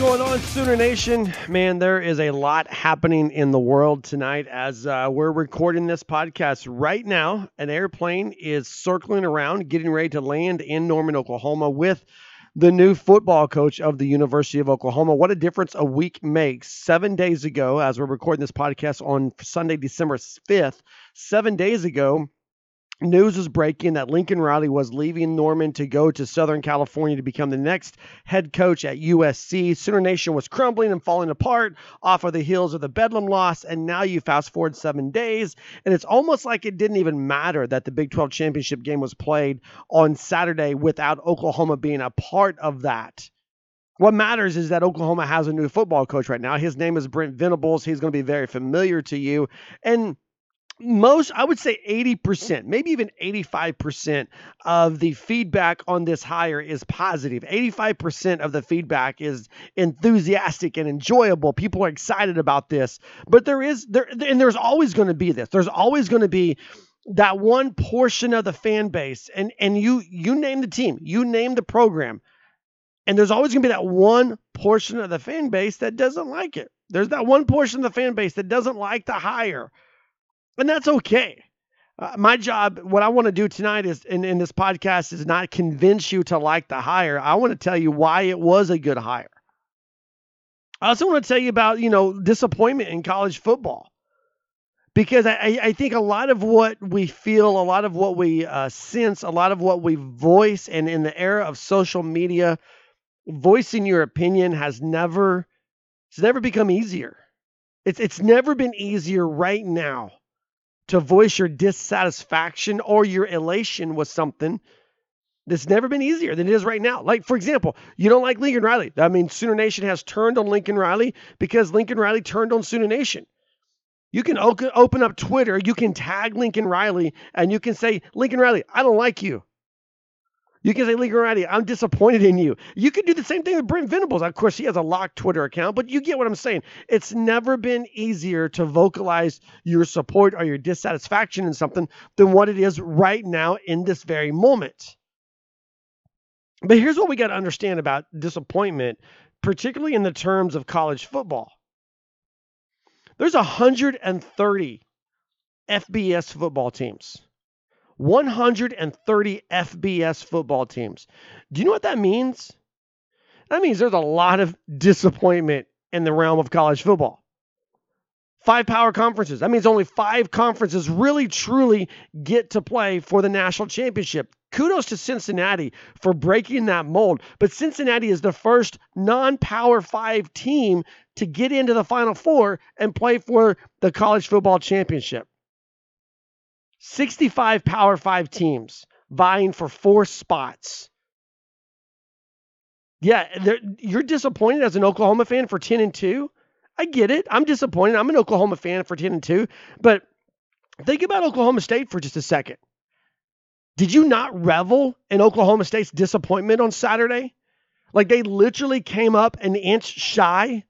Going on, Sooner Nation? Man, there is a lot happening in the world tonight as uh, we're recording this podcast right now. An airplane is circling around, getting ready to land in Norman, Oklahoma with the new football coach of the University of Oklahoma. What a difference a week makes. Seven days ago, as we're recording this podcast on Sunday, December 5th, seven days ago, News was breaking that Lincoln Riley was leaving Norman to go to Southern California to become the next head coach at USC. Sooner Nation was crumbling and falling apart off of the heels of the Bedlam loss. And now you fast forward seven days, and it's almost like it didn't even matter that the Big 12 championship game was played on Saturday without Oklahoma being a part of that. What matters is that Oklahoma has a new football coach right now. His name is Brent Venables. He's going to be very familiar to you. And most i would say 80% maybe even 85% of the feedback on this hire is positive. 85% of the feedback is enthusiastic and enjoyable. People are excited about this. But there is there and there's always going to be this. There's always going to be that one portion of the fan base and and you you name the team you name the program and there's always going to be that one portion of the fan base that doesn't like it. There's that one portion of the fan base that doesn't like the hire and that's okay. Uh, my job, what I want to do tonight is in, in this podcast is not convince you to like the hire. I want to tell you why it was a good hire. I also want to tell you about, you know, disappointment in college football. Because I, I think a lot of what we feel, a lot of what we uh, sense, a lot of what we voice, and in the era of social media, voicing your opinion has never, it's never become easier. It's it's never been easier right now to voice your dissatisfaction or your elation with something that's never been easier than it is right now. Like, for example, you don't like Lincoln Riley. I mean, Sooner Nation has turned on Lincoln Riley because Lincoln Riley turned on Sooner Nation. You can open up Twitter, you can tag Lincoln Riley, and you can say, Lincoln Riley, I don't like you. You can say, Lincoln Riley, I'm disappointed in you. You can do the same thing with Brent Venables. Of course, he has a locked Twitter account, but you get what I'm saying. It's never been easier to vocalize your support or your dissatisfaction in something than what it is right now in this very moment. But here's what we got to understand about disappointment, particularly in the terms of college football. There's 130 FBS football teams. 130 FBS football teams. Do you know what that means? That means there's a lot of disappointment in the realm of college football. Five power conferences. That means only five conferences really truly get to play for the national championship. Kudos to Cincinnati for breaking that mold. But Cincinnati is the first non power five team to get into the Final Four and play for the college football championship. 65 Power Five teams vying for four spots. Yeah, you're disappointed as an Oklahoma fan for 10 and 2. I get it. I'm disappointed. I'm an Oklahoma fan for 10 and 2. But think about Oklahoma State for just a second. Did you not revel in Oklahoma State's disappointment on Saturday? Like they literally came up an inch shy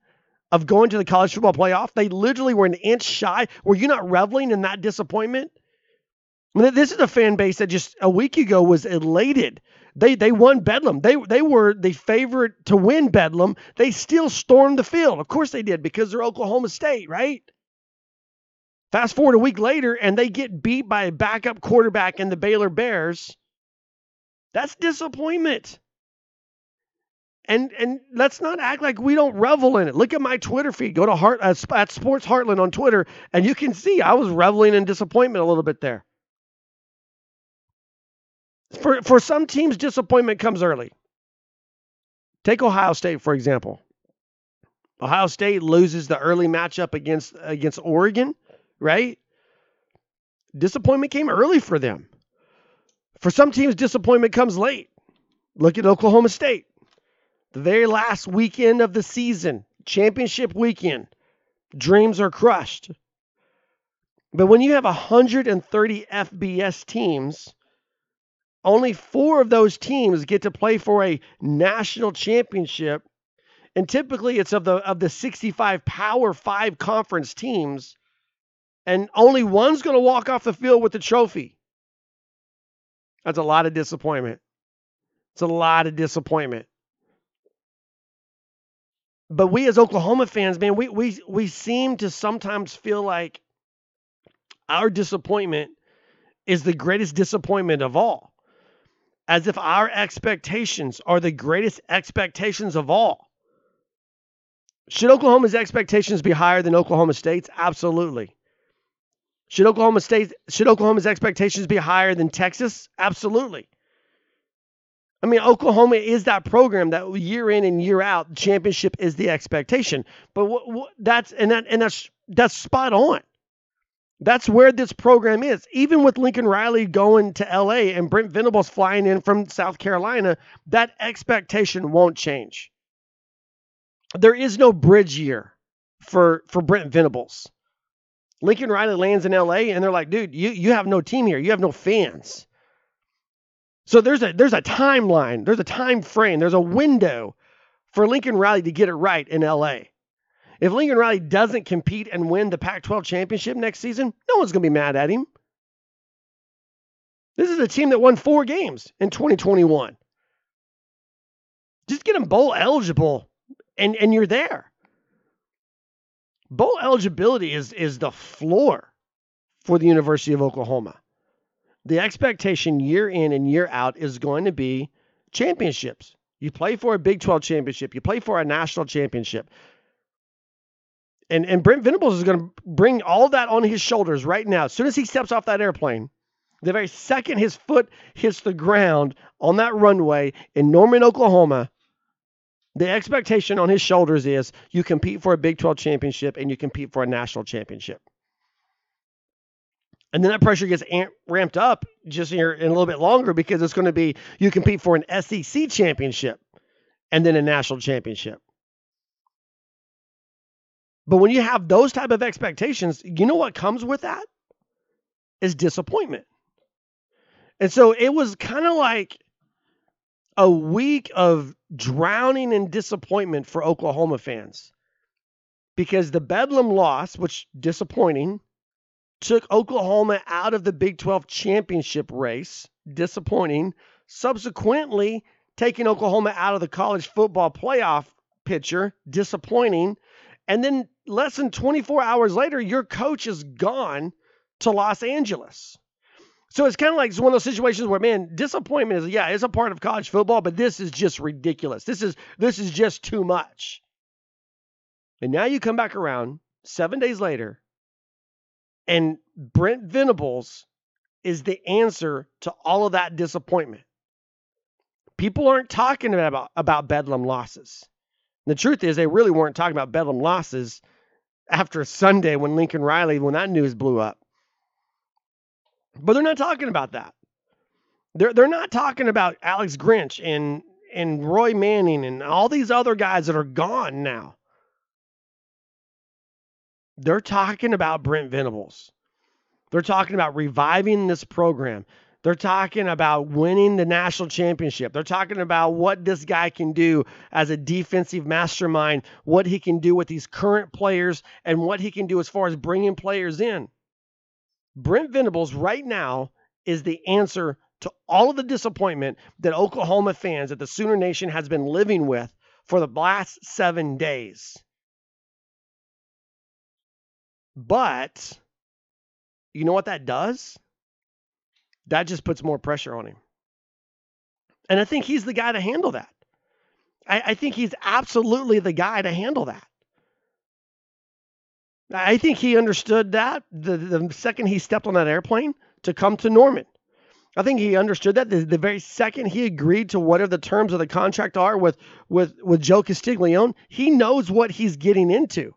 of going to the college football playoff. They literally were an inch shy. Were you not reveling in that disappointment? This is a fan base that just a week ago was elated. They they won Bedlam. They they were the favorite to win Bedlam. They still stormed the field. Of course they did because they're Oklahoma State, right? Fast forward a week later and they get beat by a backup quarterback in the Baylor Bears. That's disappointment. And and let's not act like we don't revel in it. Look at my Twitter feed. Go to Heart uh, at Sports Heartland on Twitter, and you can see I was reveling in disappointment a little bit there. For for some teams, disappointment comes early. Take Ohio State for example. Ohio State loses the early matchup against against Oregon, right? Disappointment came early for them. For some teams, disappointment comes late. Look at Oklahoma State. The very last weekend of the season, championship weekend, dreams are crushed. But when you have 130 FBS teams, only four of those teams get to play for a national championship. And typically it's of the of the 65 power five conference teams, and only one's going to walk off the field with the trophy. That's a lot of disappointment. It's a lot of disappointment. But we as Oklahoma fans, man, we we we seem to sometimes feel like our disappointment is the greatest disappointment of all. As if our expectations are the greatest expectations of all. Should Oklahoma's expectations be higher than Oklahoma State's? Absolutely. Should Oklahoma State should Oklahoma's expectations be higher than Texas? Absolutely. I mean, Oklahoma is that program that year in and year out, championship is the expectation. But that's and that and that's that's spot on. That's where this program is. Even with Lincoln Riley going to LA and Brent Venables flying in from South Carolina, that expectation won't change. There is no bridge year for for Brent Venables. Lincoln Riley lands in LA and they're like, dude, you, you have no team here. You have no fans. So there's a there's a timeline, there's a time frame, there's a window for Lincoln Riley to get it right in LA. If Lincoln Riley doesn't compete and win the Pac 12 championship next season, no one's going to be mad at him. This is a team that won four games in 2021. Just get them bowl eligible and, and you're there. Bowl eligibility is, is the floor for the University of Oklahoma the expectation year in and year out is going to be championships. You play for a Big 12 championship, you play for a national championship. And, and Brent Venables is going to bring all that on his shoulders right now. As soon as he steps off that airplane, the very second his foot hits the ground on that runway in Norman, Oklahoma, the expectation on his shoulders is you compete for a Big 12 championship and you compete for a national championship. And then that pressure gets amp, ramped up just here in a little bit longer because it's going to be you compete for an SEC championship and then a national championship. But when you have those type of expectations, you know what comes with that? Is disappointment. And so it was kind of like a week of drowning in disappointment for Oklahoma fans. Because the Bedlam loss, which disappointing, took Oklahoma out of the Big 12 championship race, disappointing. Subsequently, taking Oklahoma out of the college football playoff picture, disappointing. And then less than 24 hours later, your coach is gone to Los Angeles. So it's kind of like it's one of those situations where, man, disappointment is yeah, it's a part of college football, but this is just ridiculous. This is this is just too much. And now you come back around seven days later, and Brent Venables is the answer to all of that disappointment. People aren't talking about, about Bedlam losses. The truth is, they really weren't talking about Bedlam losses after Sunday when Lincoln Riley, when that news blew up. But they're not talking about that. They're, they're not talking about Alex Grinch and, and Roy Manning and all these other guys that are gone now. They're talking about Brent Venables. They're talking about reviving this program. They're talking about winning the national championship. They're talking about what this guy can do as a defensive mastermind, what he can do with these current players, and what he can do as far as bringing players in. Brent Venables right now is the answer to all of the disappointment that Oklahoma fans, that the Sooner Nation has been living with for the last seven days. But you know what that does? That just puts more pressure on him. And I think he's the guy to handle that. I, I think he's absolutely the guy to handle that. I think he understood that the, the second he stepped on that airplane to come to Norman. I think he understood that the, the, very second he agreed to whatever the terms of the contract are with with with Joe Castiglione, he knows what he's getting into.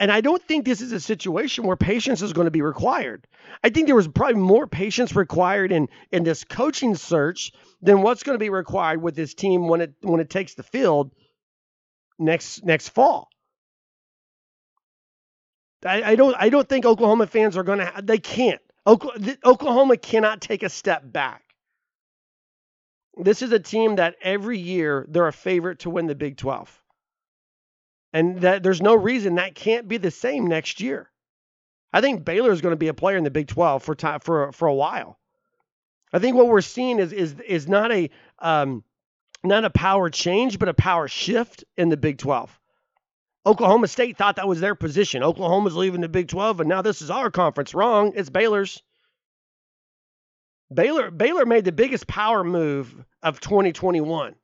And I don't think this is a situation where patience is going to be required. I think there was probably more patience required in in this coaching search than what's going to be required with this team when it when it takes the field next next fall. I, I don't I don't think Oklahoma fans are going to they can't. Oklahoma cannot take a step back. This is a team that every year they're a favorite to win the Big 12. And that there's no reason that can't be the same next year. I think Baylor is going to be a player in the Big 12 for time, for for a while. I think what we're seeing is is is not a um, not a power change, but a power shift in the Big 12. Oklahoma State thought that was their position. Oklahoma's leaving the Big 12, and now this is our conference. Wrong. It's Baylor's. Baylor Baylor made the biggest power move of 2021.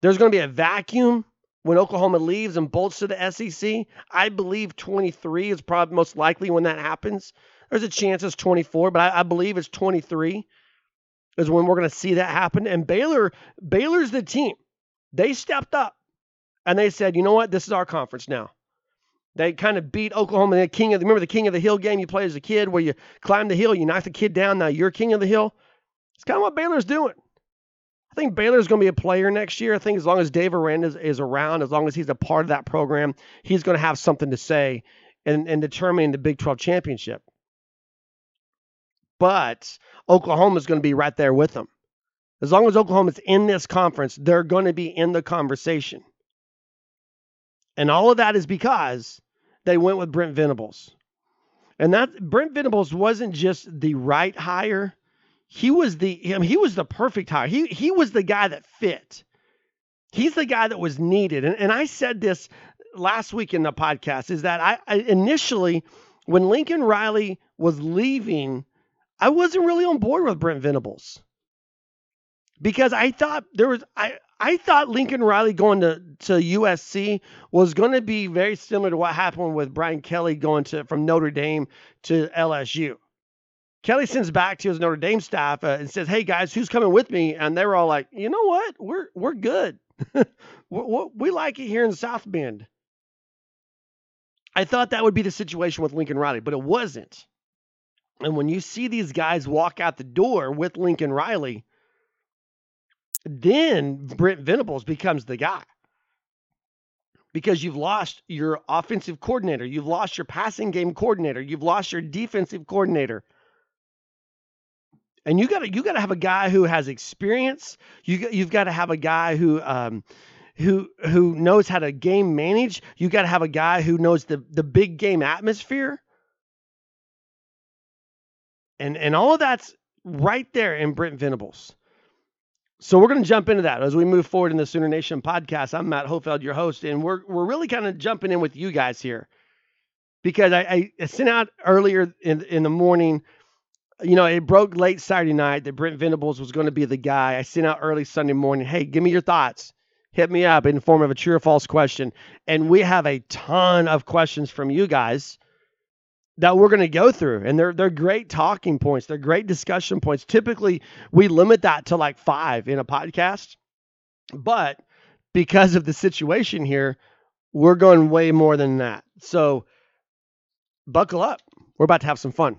There's going to be a vacuum when Oklahoma leaves and bolts to the SEC. I believe 23 is probably most likely when that happens. There's a chance it's 24, but I, I believe it's 23 is when we're going to see that happen. And Baylor, Baylor's the team. They stepped up and they said, you know what? This is our conference now. They kind of beat Oklahoma. The king of the, remember the king of the hill game you played as a kid, where you climb the hill, you knock the kid down. Now you're king of the hill. It's kind of what Baylor's doing. I think Baylor's going to be a player next year. I think as long as Dave Aranda is, is around, as long as he's a part of that program, he's going to have something to say in, in determining the Big 12 championship. But Oklahoma's going to be right there with them. As long as Oklahoma's in this conference, they're going to be in the conversation. And all of that is because they went with Brent Venables. And that Brent Venables wasn't just the right hire, he was the I mean, he was the perfect hire. He he was the guy that fit. He's the guy that was needed. And, and I said this last week in the podcast is that I, I initially when Lincoln Riley was leaving, I wasn't really on board with Brent Venables because I thought there was I I thought Lincoln Riley going to, to USC was going to be very similar to what happened with Brian Kelly going to from Notre Dame to LSU. Kelly sends back to his Notre Dame staff uh, and says, "Hey guys, who's coming with me?" And they were all like, "You know what? We're we're good. we, we like it here in South Bend." I thought that would be the situation with Lincoln Riley, but it wasn't. And when you see these guys walk out the door with Lincoln Riley, then Brent Venables becomes the guy. Because you've lost your offensive coordinator, you've lost your passing game coordinator, you've lost your defensive coordinator and you got to you got to have a guy who has experience. You you've got to have a guy who um, who who knows how to game manage. You got to have a guy who knows the the big game atmosphere. And and all of that's right there in Brent Venables. So we're going to jump into that as we move forward in the Sooner Nation podcast. I'm Matt Hofeld, your host, and we're we're really kind of jumping in with you guys here because I, I sent out earlier in in the morning you know, it broke late Saturday night that Brent Venables was going to be the guy. I sent out early Sunday morning, hey, give me your thoughts. Hit me up in the form of a true or false question. And we have a ton of questions from you guys that we're going to go through. And they're they're great talking points. They're great discussion points. Typically, we limit that to like five in a podcast. But because of the situation here, we're going way more than that. So buckle up. We're about to have some fun.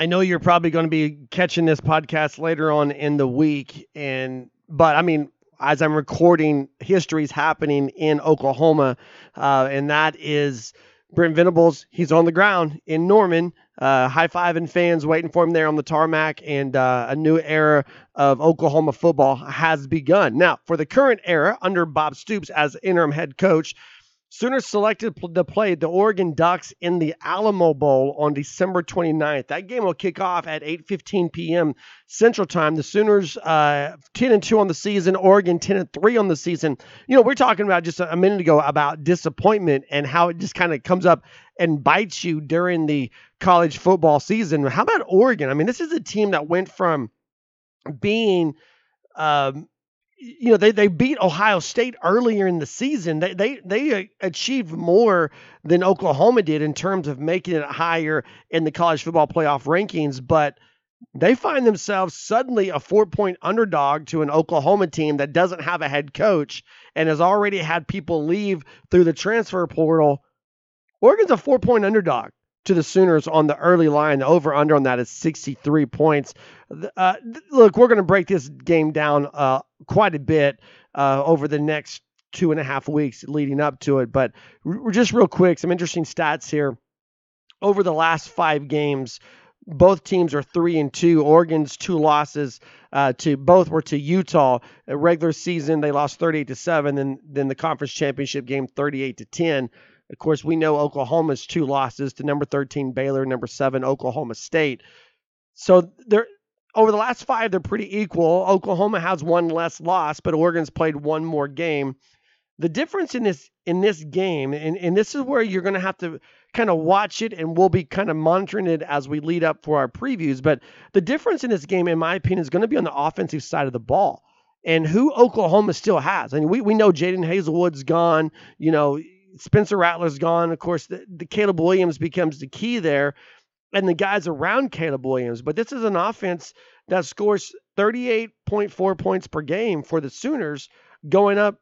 I know you're probably going to be catching this podcast later on in the week, and but I mean, as I'm recording, history's happening in Oklahoma, uh, and that is Brent Venables. He's on the ground in Norman, uh, high fiving fans, waiting for him there on the tarmac, and uh, a new era of Oklahoma football has begun. Now, for the current era under Bob Stoops as interim head coach, Sooners selected to play the Oregon Ducks in the Alamo Bowl on December 29th. That game will kick off at 8:15 p.m. Central Time. The Sooners uh, 10 and 2 on the season, Oregon 10 and 3 on the season. You know, we're talking about just a minute ago about disappointment and how it just kind of comes up and bites you during the college football season. How about Oregon? I mean, this is a team that went from being um, you know they, they beat Ohio State earlier in the season. They they they uh, achieved more than Oklahoma did in terms of making it higher in the college football playoff rankings, but they find themselves suddenly a four point underdog to an Oklahoma team that doesn't have a head coach and has already had people leave through the transfer portal. Oregon's a four point underdog to the Sooners on the early line. The over under on that is 63 points. Uh, look, we're going to break this game down uh, quite a bit uh, over the next two and a half weeks leading up to it. But just real quick, some interesting stats here. Over the last five games, both teams are three and two. Oregon's two losses uh, to both were to Utah. Regular season, they lost 38 to seven, and then the conference championship game 38 to 10. Of course, we know Oklahoma's two losses to number 13 Baylor, number seven Oklahoma State. So they're over the last five, they're pretty equal. Oklahoma has one less loss, but Oregon's played one more game. The difference in this in this game, and, and this is where you're going to have to kind of watch it, and we'll be kind of monitoring it as we lead up for our previews. But the difference in this game, in my opinion, is going to be on the offensive side of the ball and who Oklahoma still has. I mean, we, we know Jadon Haselwood's gone. You know, Spencer Rattler's gone. Of course, the, the Caleb Williams becomes the key there and the guys around Caleb Williams. But this is an offense that scores 38.4 points per game for the Sooners, going up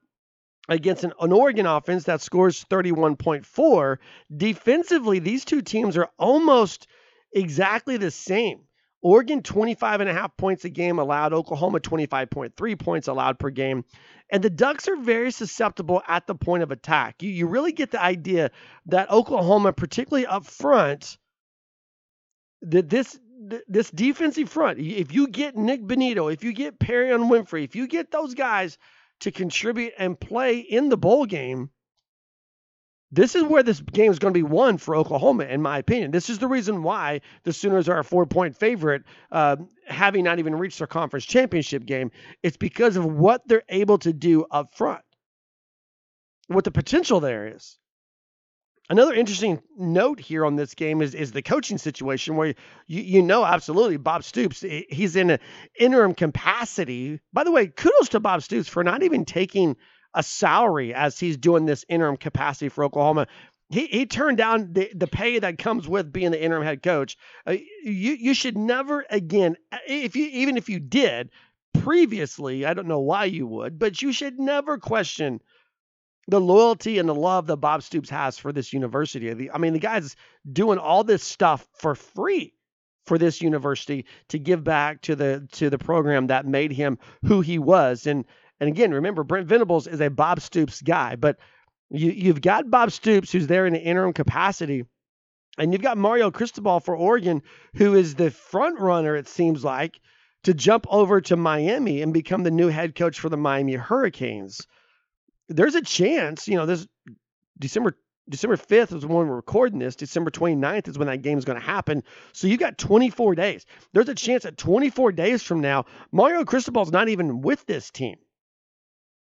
against an, an, Oregon offense that scores 31.4. Defensively, these two teams are almost exactly the same. Oregon 25 and a half points a game allowed, Oklahoma 25.3 points allowed per game. And the Ducks are very susceptible at the point of attack. You, you really get the idea that Oklahoma, particularly up front, that this this defensive front, if you get Nick Bonitto, if you get Perrion Winfrey, if you get those guys to contribute and play in the bowl game, this is where this game is going to be won for Oklahoma, in my opinion. This is the reason why the Sooners are a four point favorite, uh, having not even reached their conference championship game. It's because of what they're able to do up front, what the potential there is. Another interesting note here on this game is, is the coaching situation where you, you know absolutely Bob Stoops he's in an interim capacity. By the way, kudos to Bob Stoops for not even taking a salary as he's doing this interim capacity for Oklahoma. He, he turned down the, the pay that comes with being the interim head coach. Uh, you you should never again if you even if you did previously, I don't know why you would, but you should never question the loyalty and the love that Bob Stoops has for this university. I mean, the guy's doing all this stuff for free for this university to give back to the to the program that made him who he was. And and again, remember Brent Venables is a Bob Stoops guy, but you you've got Bob Stoops who's there in an interim capacity. And you've got Mario Cristobal for Oregon, who is the front runner, it seems like, to jump over to Miami and become the new head coach for the Miami Hurricanes there's a chance, you know, this December December 5th is when we're recording this. December 29th is when that game is going to happen. So you've got 24 days. There's a chance that 24 days from now, Mario Cristobal's not even with this team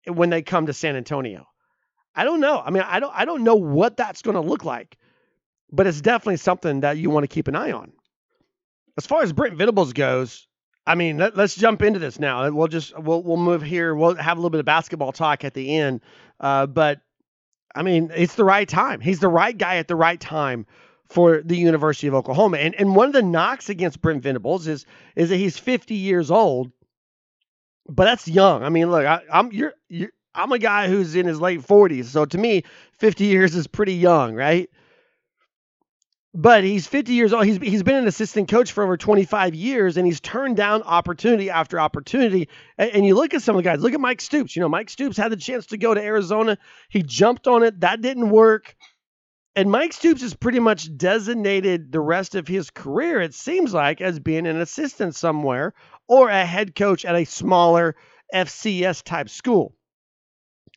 when they come to San Antonio. I don't know. I mean, I don't I don't know what that's going to look like, but it's definitely something that you want to keep an eye on. As far as Brent Venables goes, I mean, let, us jump into this now. We'll just we'll we'll move here. We'll have a little bit of basketball talk at the end. Uh, but I mean, it's the right time. He's the right guy at the right time for the University of Oklahoma. And and one of the knocks against Brent Venables is is that he's 50 years old, but that's young. I mean, look, I, am you're, you're I'm a guy who's in his late 40s, so to me, 50 years is pretty young, right? but he's 50 years old. He's he's been an assistant coach for over 25 years, and he's turned down opportunity after opportunity. And, and, you look at some of the guys. Look at Mike Stoops. You know, Mike Stoops had the chance to go to Arizona. He jumped on it. That didn't work. And Mike Stoops has pretty much designated the rest of his career, it seems like, as being an assistant somewhere or a head coach at a smaller FCS type school.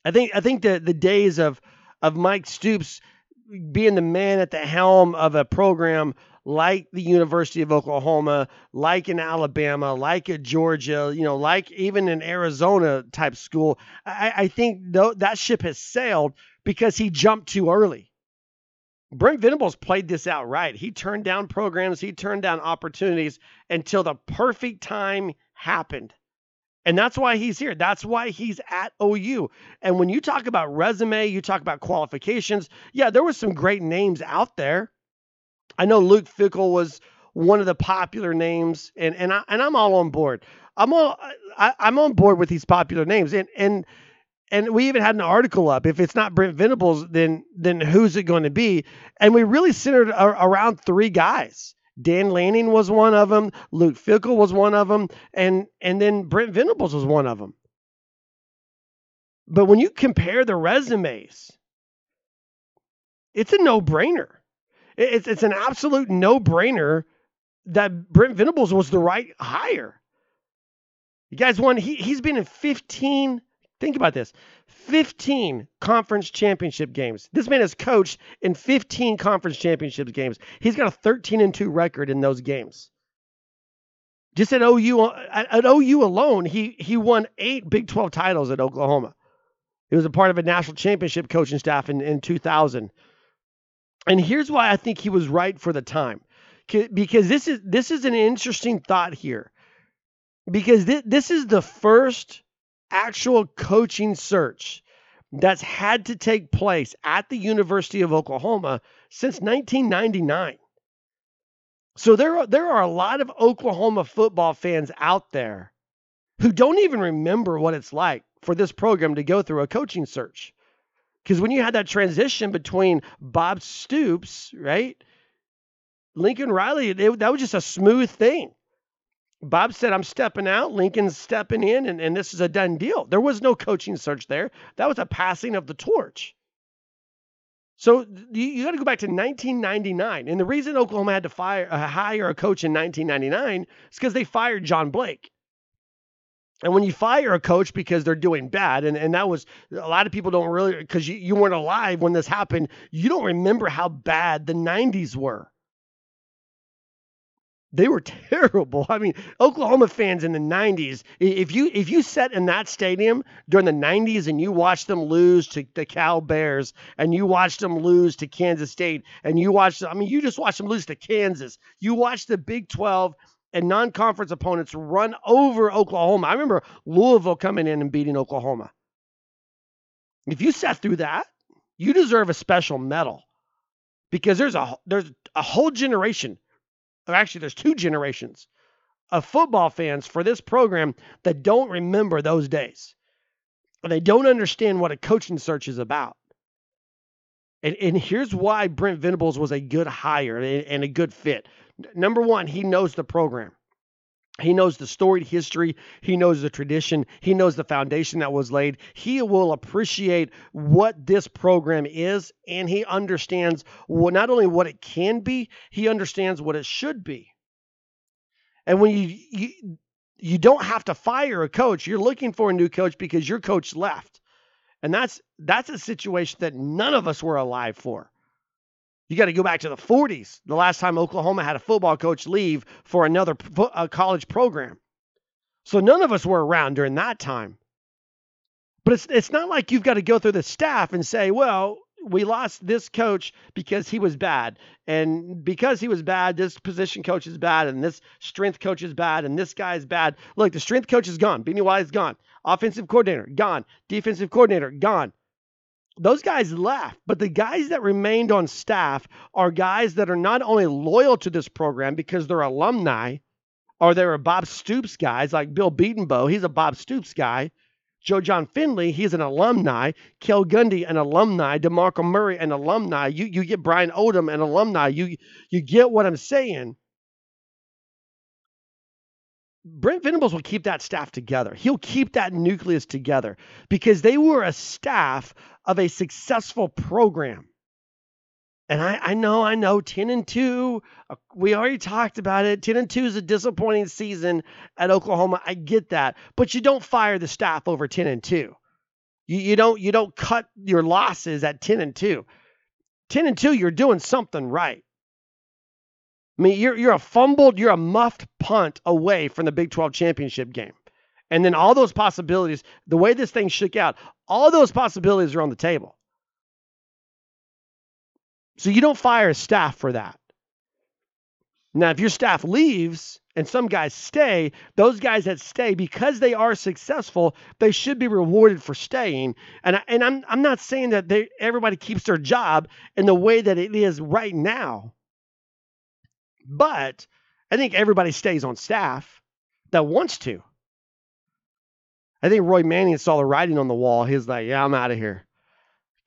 I think I think the the days of of Mike Stoops being the man at the helm of a program like the University of Oklahoma, like in Alabama, like at Georgia, you know, like even in Arizona type school, I, I think th- that ship has sailed because he jumped too early. Brent Venables played this out right. He turned down programs, he turned down opportunities until the perfect time happened. And that's why he's here. That's why he's at OU. And when you talk about resume, you talk about qualifications, yeah, there were some great names out there. I know Luke Fickell was one of the popular names, and and I and I'm all on board. I'm all I, I'm on board with these popular names, and and and we even had an article up. If it's not Brent Venables, then then who's it going to be? And we really centered around three guys. Dan Lanning was one of them. Luke Fickell was one of them, and and then Brent Venables was one of them. But when you compare the resumes, it's a no-brainer. It's it's an absolute no-brainer that Brent Venables was the right hire. You guys won. He he's been in 15 Think about this 15 conference championship games. This man has coached in 15 conference championship games. He's got a 13 and 2 record in those games. Just at OU at OU alone, he he won eight Big 12 titles at Oklahoma. He was a part of a national championship coaching staff in, in 2000. And here's why I think he was right for the time. Because this is this is an interesting thought here. Because th- this is the first actual coaching search that's had to take place at the University of Oklahoma since 1999. So there are, there are a lot of Oklahoma football fans out there who don't even remember what it's like for this program to go through a coaching search. Because when you had that transition between Bob Stoops, right, Lincoln Riley, it, that was just a smooth thing. Bob said, I'm stepping out. Lincoln's stepping in, and, and this is a done deal. There was no coaching search there. That was a passing of the torch. So you, you got to go back to 1999. And the reason Oklahoma had to fire, uh, hire a coach in 1999 is because they fired John Blake. And when you fire a coach because they're doing bad, and, and that was a lot of people don't really, because you, you weren't alive when this happened, you don't remember how bad the 90s were. They were terrible. I mean, Oklahoma fans in the 90s, if you if you sat in that stadium during the 90s and you watched them lose to the Cal Bears and you watched them lose to Kansas State and you watched I mean, you just watched them lose to Kansas. You watched the Big 12 and non-conference opponents run over Oklahoma. I remember Louisville coming in and beating Oklahoma. If you sat through that, you deserve a special medal because there's a there's a whole generation actually, there's two generations of football fans for this program that don't remember those days. They don't understand what a coaching search is about. And, and here's why Brent Venables was a good hire and, and a good fit. Number one, he knows the program. He knows the storied history. He knows the tradition. He knows the foundation that was laid. He will appreciate what this program is, and he understands what, not only what it can be, he understands what it should be. And when you, you you don't have to fire a coach, you're looking for a new coach because your coach left, and that's that's a situation that none of us were alive for. You got to go back to the 40s, the last time Oklahoma had a football coach leave for another uh, college program. So none of us were around during that time. But it's it's not like you've got to go through the staff and say, well, we lost this coach because he was bad. And because he was bad, this position coach is bad, and this strength coach is bad, and this guy is bad. Look, the strength coach is gone. Bennie is gone. Offensive coordinator, gone. Defensive coordinator, gone those guys left, but the guys that remained on staff are guys that are not only loyal to this program because they're alumni, or they're Bob Stoops guys like Bill Bedenbaugh. He's a Bob Stoops guy. Joe Jon Finley, he's an alumni. Cale Gundy, an alumni. DeMarco Murray, an alumni. You you get Brian Odom, an alumni. You you get what I'm saying. Brent Venables will keep that staff together. He'll keep that nucleus together because they were a staff of a successful program. And I, I know, I know, 10 and 2, uh, we already talked about it. 10 and 2 is a disappointing season at Oklahoma. I get that. But you don't fire the staff over 10 and 2. You, you don't you don't cut your losses at 10 and 2. 10 and 2, you're doing something right. I mean, you're you're a fumbled, you're a muffed punt away from the Big 12 championship game. And then all those possibilities, the way this thing shook out, all those possibilities are on the table. So you don't fire staff for that. Now, if your staff leaves and some guys stay, those guys that stay because they are successful, they should be rewarded for staying. And I, and I'm I'm not saying that they everybody keeps their job in the way that it is right now. But I think everybody stays on staff that wants to. I think Roy Manning saw the writing on the wall. He's like, "Yeah, I'm out of here."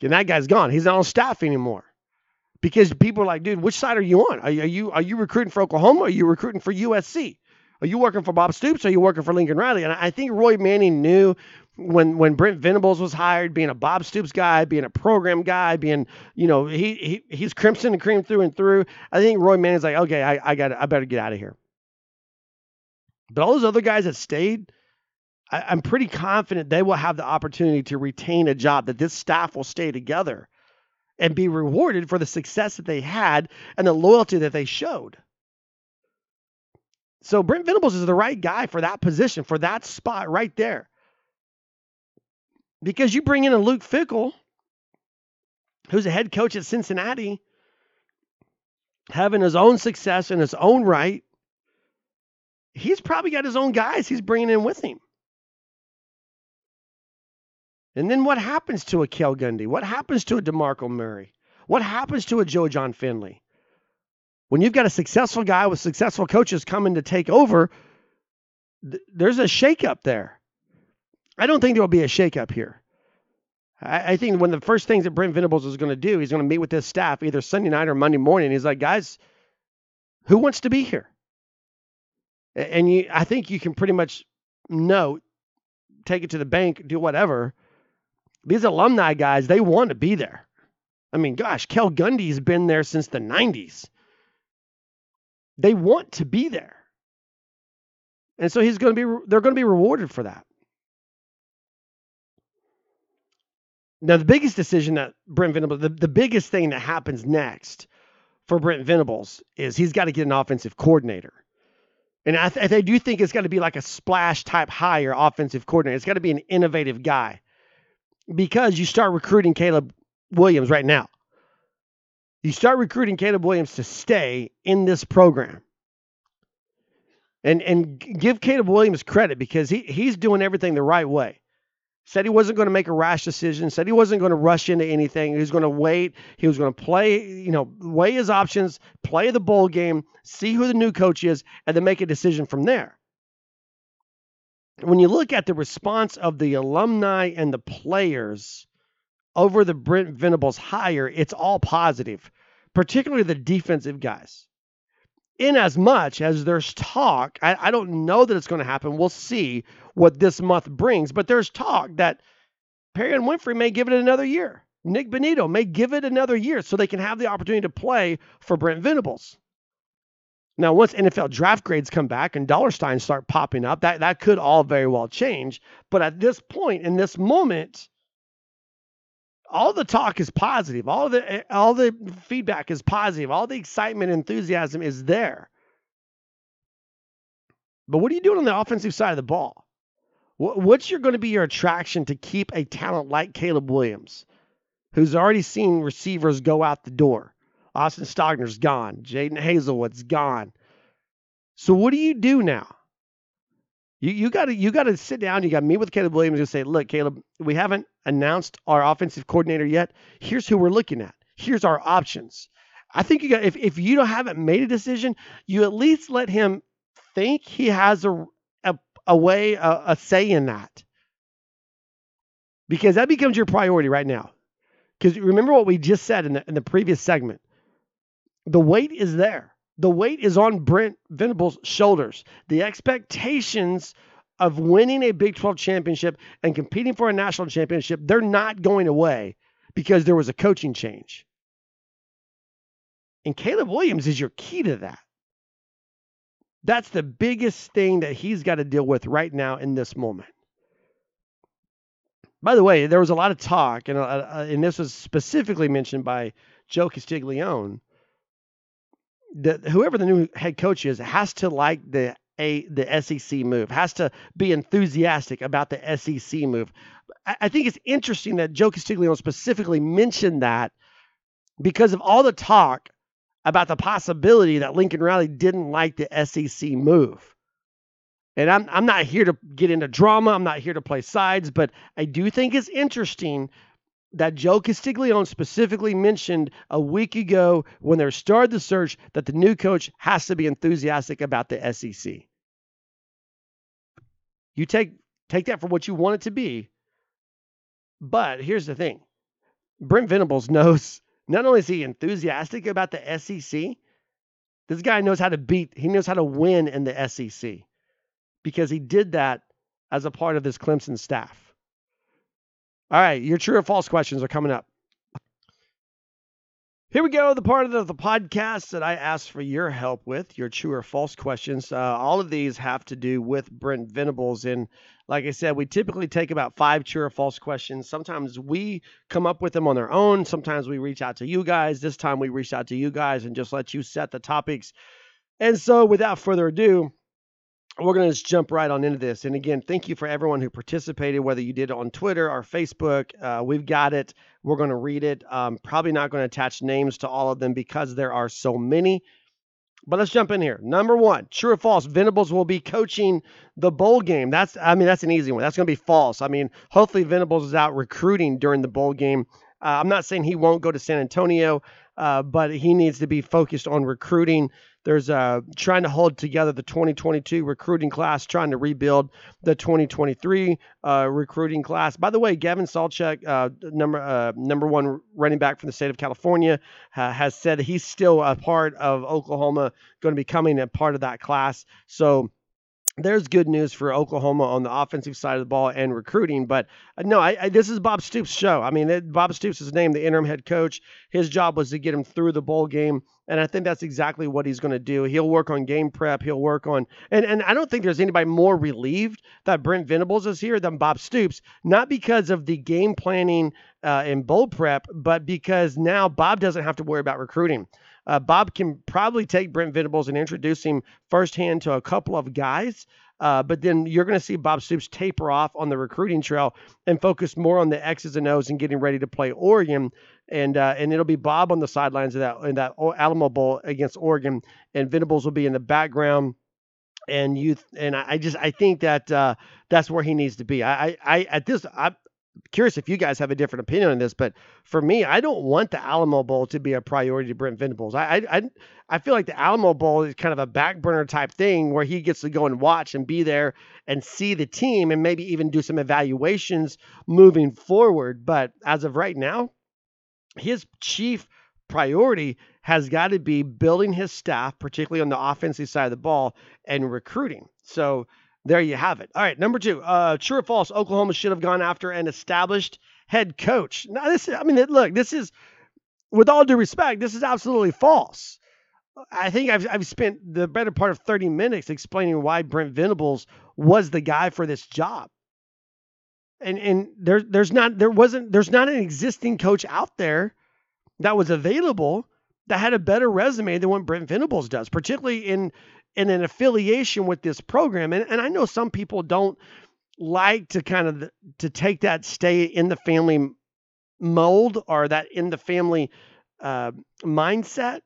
And that guy's gone. He's not on staff anymore because people are like, dude, which side are you on? Are, you are you recruiting for Oklahoma? Or are you recruiting for USC? Are you working for Bob Stoops? Or are you working for Lincoln Riley? And I think Roy Manning knew when when Brent Venables was hired, being a Bob Stoops guy, being a program guy, being you know he, he he's crimson and cream through and through. I think Roy Manning's like, okay, I I got I better get out of here. But all those other guys that stayed, I, I'm pretty confident they will have the opportunity to retain a job. That this staff will stay together and be rewarded for the success that they had and the loyalty that they showed. So Brent Venables is the right guy for that position, for that spot right there. Because you bring in a Luke Fickell, who's a head coach at Cincinnati, having his own success in his own right. He's probably got his own guys he's bringing in with him. And then what happens to a Cale Gundy? What happens to a DeMarco Murray? What happens to a Joe Jon Finley? When you've got a successful guy with successful coaches coming to take over, th- there's a shakeup there. I don't think there will be a shakeup here. I, I think one of the first things that Brent Venables is going to do, he's going to meet with his staff either Sunday night or Monday morning. He's like, guys, who wants to be here? And you, I think you can pretty much note, take it to the bank, do whatever these alumni guys, they want to be there. I mean, gosh, Cale Gundy's been there since the 90s. They want to be there. And so he's going to be they're going to be rewarded for that. Now, the biggest decision that Brent Venables, the, the biggest thing that happens next for Brent Venables is he's got to get an offensive coordinator. And I, th- I do think it's got to be like a splash type hire offensive coordinator. It's got to be an innovative guy because you start recruiting Caleb Williams right now. You start recruiting Caleb Williams to stay in this program. And and give Caleb Williams credit because he he's doing everything the right way. Said he wasn't going to make a rash decision, said he wasn't going to rush into anything. He was going to wait. He was going to play, you know, weigh his options, play the bowl game, see who the new coach is, and then make a decision from there when you look at the response of the alumni and the players over the Brent Venables hire, it's all positive, particularly the defensive guys. In as much as there's talk, I, I don't know that it's going to happen. We'll see what this month brings, but there's talk that Perrion Winfrey may give it another year. Nick Bonitto may give it another year so they can have the opportunity to play for Brent Venables. Now, once NFL draft grades come back and dollar signs start popping up, that, that could all very well change. But at this point, in this moment, all the talk is positive. All the all the feedback is positive. All the excitement, enthusiasm is there. But what are you doing on the offensive side of the ball? What's your going to be your attraction to keep a talent like Caleb Williams, who's already seen receivers go out the door? Austin Stogner's gone. Jadon Haselwood's gone. So what do you do now? You you got to you got to sit down. You got to meet with Caleb Williams and say, look, Caleb, we haven't announced our offensive coordinator yet. Here's who we're looking at. Here's our options. I think you got if if you don't haven't made a decision, you at least let him think he has a a, a way a, a say in that because that becomes your priority right now. Because remember what we just said in the in the previous segment. The weight is there. The weight is on Brent Venables' shoulders. The expectations of winning a Big 12 championship and competing for a national championship, they're not going away because there was a coaching change. And Caleb Williams is your key to that. That's the biggest thing that he's got to deal with right now in this moment. By the way, there was a lot of talk, and, uh, uh, and this was specifically mentioned by Joe Castiglione, that whoever the new head coach is has to like the a the SEC move, has to be enthusiastic about the SEC move. I, I think it's interesting that Joe Castiglione specifically mentioned that because of all the talk about the possibility that Lincoln Riley didn't like the SEC move. And I'm I'm not here to get into drama. I'm not here to play sides, but I do think it's interesting that Joe Castiglione specifically mentioned a week ago when they started the search that the new coach has to be enthusiastic about the SEC. You take take that for what you want it to be. But here's the thing. Brent Venables knows not only is he enthusiastic about the SEC, this guy knows how to beat, he knows how to win in the SEC because he did that as a part of this Clemson staff. All right, your true or false questions are coming up. Here we go, the part of the, podcast that I asked for your help with, your true or false questions. Uh, all of these have to do with Brent Venables. And like I said, we typically take about five true or false questions. Sometimes we come up with them on our own. Sometimes we reach out to you guys. This time we reached out to you guys and just let you set the topics. And so without further ado, we're going to just jump right on into this. And again, thank you for everyone who participated, whether you did it on Twitter or Facebook. Uh, we've got it. We're going to read it. Um, probably not going to attach names to all of them because there are so many. But let's jump in here. Number one, true or false? Venables will be coaching the bowl game. That's, I mean, that's an easy one. That's going to be false. I mean, hopefully Venables is out recruiting during the bowl game. Uh, I'm not saying he won't go to San Antonio, uh, but he needs to be focused on recruiting. There's uh, trying to hold together the 2022 recruiting class, trying to rebuild the 2023 uh, recruiting class. By the way, Gavin Sawchuk, uh, number uh, number one running back from the state of California, has said he's still a part of Oklahoma, going to be coming a part of that class. So there's good news for Oklahoma on the offensive side of the ball and recruiting. But uh, no, I, I, this is Bob Stoops' show. I mean, it, Bob Stoops is named the interim head coach. His job was to get him through the bowl game. And I think that's exactly what he's going to do. He'll work on game prep. He'll work on, and, and I don't think there's anybody more relieved that Brent Venables is here than Bob Stoops, not because of the game planning uh, and bowl prep, but because now Bob doesn't have to worry about recruiting. Uh, Bob can probably take Brent Venables and introduce him firsthand to a couple of guys. Uh, but then you're going to see Bob Stoops taper off on the recruiting trail and focus more on the X's and O's and getting ready to play Oregon. And uh, and it'll be Bob on the sidelines of that in that Alamo Bowl against Oregon, and Venables will be in the background and youth and I, just I think that uh, that's where he needs to be. I, I, I at this I curious if you guys have a different opinion on this, but for me, I don't want the Alamo Bowl to be a priority to Brent Venables. I, I, I feel like the Alamo Bowl is kind of a back burner type thing where he gets to go and watch and be there and see the team and maybe even do some evaluations moving forward. But as of right now, his chief priority has got to be building his staff, particularly on the offensive side of the ball, and recruiting. So there you have it. All right, number two. Uh, true or false? Oklahoma should have gone after an established head coach. Now, this. I mean, look, this is, with all due respect, this is absolutely false. I think I've, I've spent the better part of 30 minutes explaining why Brent Venables was the guy for this job. And and there there's not there wasn't there's not an existing coach out there that was available that had a better resume than what Brent Venables does, particularly in in an affiliation with this program. And, and I know some people don't like to kind of to take that stay in the family mold or that in the family uh, mindset.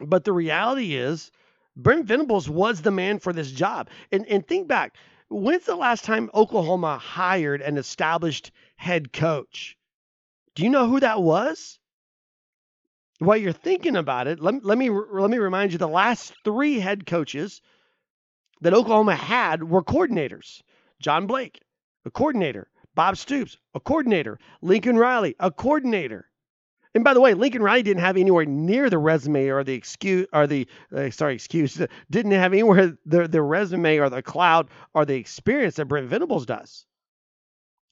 But the reality is, Brent Venables was the man for this job. And, and think back, when's the last time Oklahoma hired an established head coach? Do you know who that was? While you're thinking about it, let, let me let me remind you the last three head coaches that Oklahoma had were coordinators. John Blake, a coordinator. Bob Stoops, a coordinator. Lincoln Riley, a coordinator. And by the way, Lincoln Riley didn't have anywhere near the resume or the excuse or the uh, sorry excuse didn't have anywhere the the resume or the cloud or the experience that Brent Venables does.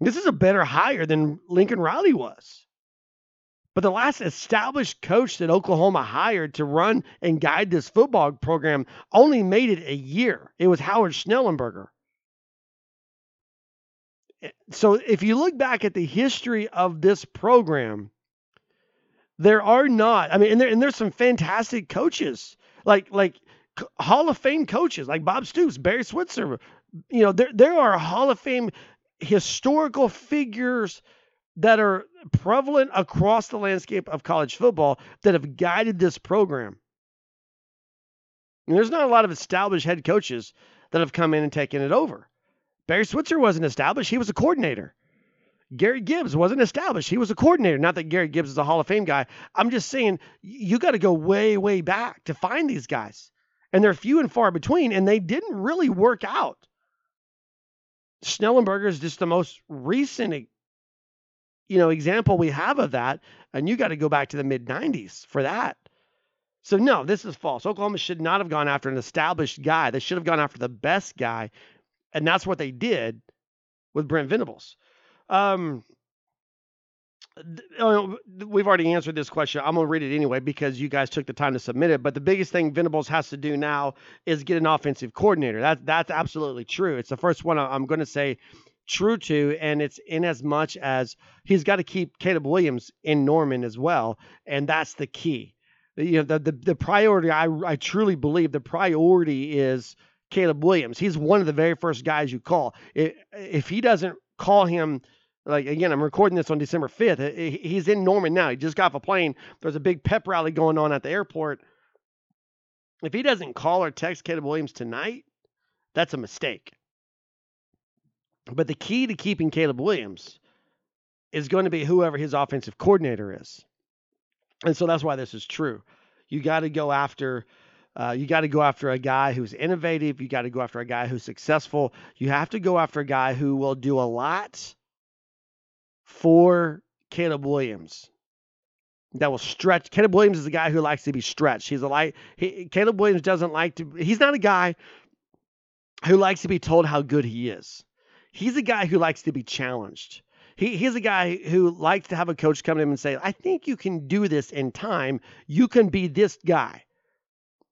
This is a better hire than Lincoln Riley was. But the last established coach that Oklahoma hired to run and guide this football program only made it a year. It was Howard Schnellenberger. Eh, so if you look back at the history of this program, there are not. I mean, and, there, and there's some fantastic coaches, like like Hall of Fame coaches, like Bob Stoops, Barry Switzer. You know, there there are Hall of Fame historical figures that are prevalent across the landscape of college football that have guided this program. And there's not a lot of established head coaches that have come in and taken it over. Barry Switzer wasn't established, he was a coordinator. Gary Gibbs wasn't established. He was a coordinator. Not that Gary Gibbs is a Hall of Fame guy. I'm just saying you got to go way, way back to find these guys. And they're few and far between, and they didn't really work out. Schnellenberger is just the most recent you know example we have of that and you got to go back to the mid 90s for that so no this is false oklahoma should not have gone after an established guy they should have gone after the best guy and that's what they did with brent venables um, oh, we've already answered this question. I'm gonna read it anyway because you guys took the time to submit it. But the biggest thing Venables has to do now is get an offensive coordinator. That's that's absolutely true. It's the first one I'm going to say true to, and it's in as much as he's got to keep Caleb Williams in Norman as well, and that's the key. You know, the the, the priority. I I truly believe the priority is Caleb Williams. He's one of the very first guys you call. If, if he doesn't call him like again, I'm recording this on December 5th. He's in Norman now. He just got off a plane. There's a big pep rally going on at the airport. If he doesn't call or text Caleb Williams tonight, that's a mistake. But the key to keeping Caleb Williams is going to be whoever his offensive coordinator is. And so that's why this is true. You got to go after uh, you got to go after a guy who's innovative. You got to go after a guy who's successful. You have to go after a guy who will do a lot for Caleb Williams that will stretch. Caleb Williams is a guy who likes to be stretched. He's a light. He, Caleb Williams doesn't like to. He's not a guy who likes to be told how good he is. He's a guy who likes to be challenged. He, he's a guy who likes to have a coach come to him and say, "I think you can do this in time. You can be this guy."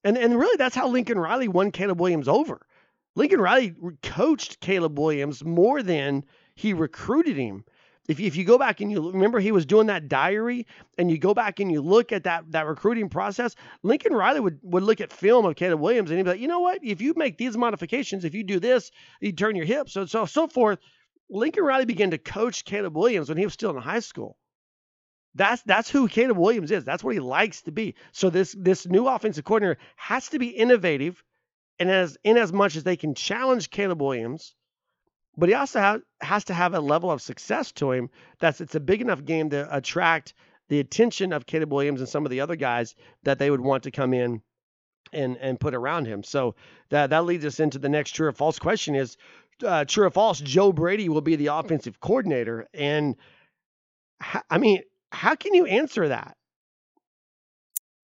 And and really, that's how Lincoln Riley won Caleb Williams over. Lincoln Riley coached Caleb Williams more than he recruited him. If you, if you go back and you remember he was doing that diary and you go back and you look at that that recruiting process, Lincoln Riley would, would look at film of Caleb Williams and he'd be like, you know what? If you make these modifications, if you do this, you turn your hips, so so so forth. Lincoln Riley began to coach Caleb Williams when he was still in high school. That's that's who Caleb Williams is. That's what he likes to be. So this this new offensive coordinator has to be innovative, and as in as much as they can challenge Caleb Williams but he also ha- has to have a level of success to him that's it's a big enough game to attract the attention of Caleb Williams and some of the other guys that they would want to come in and and put around him. So that that leads us into the next true or false question is uh, true or false? Joe Brady will be the offensive coordinator, and I mean, how can you answer that?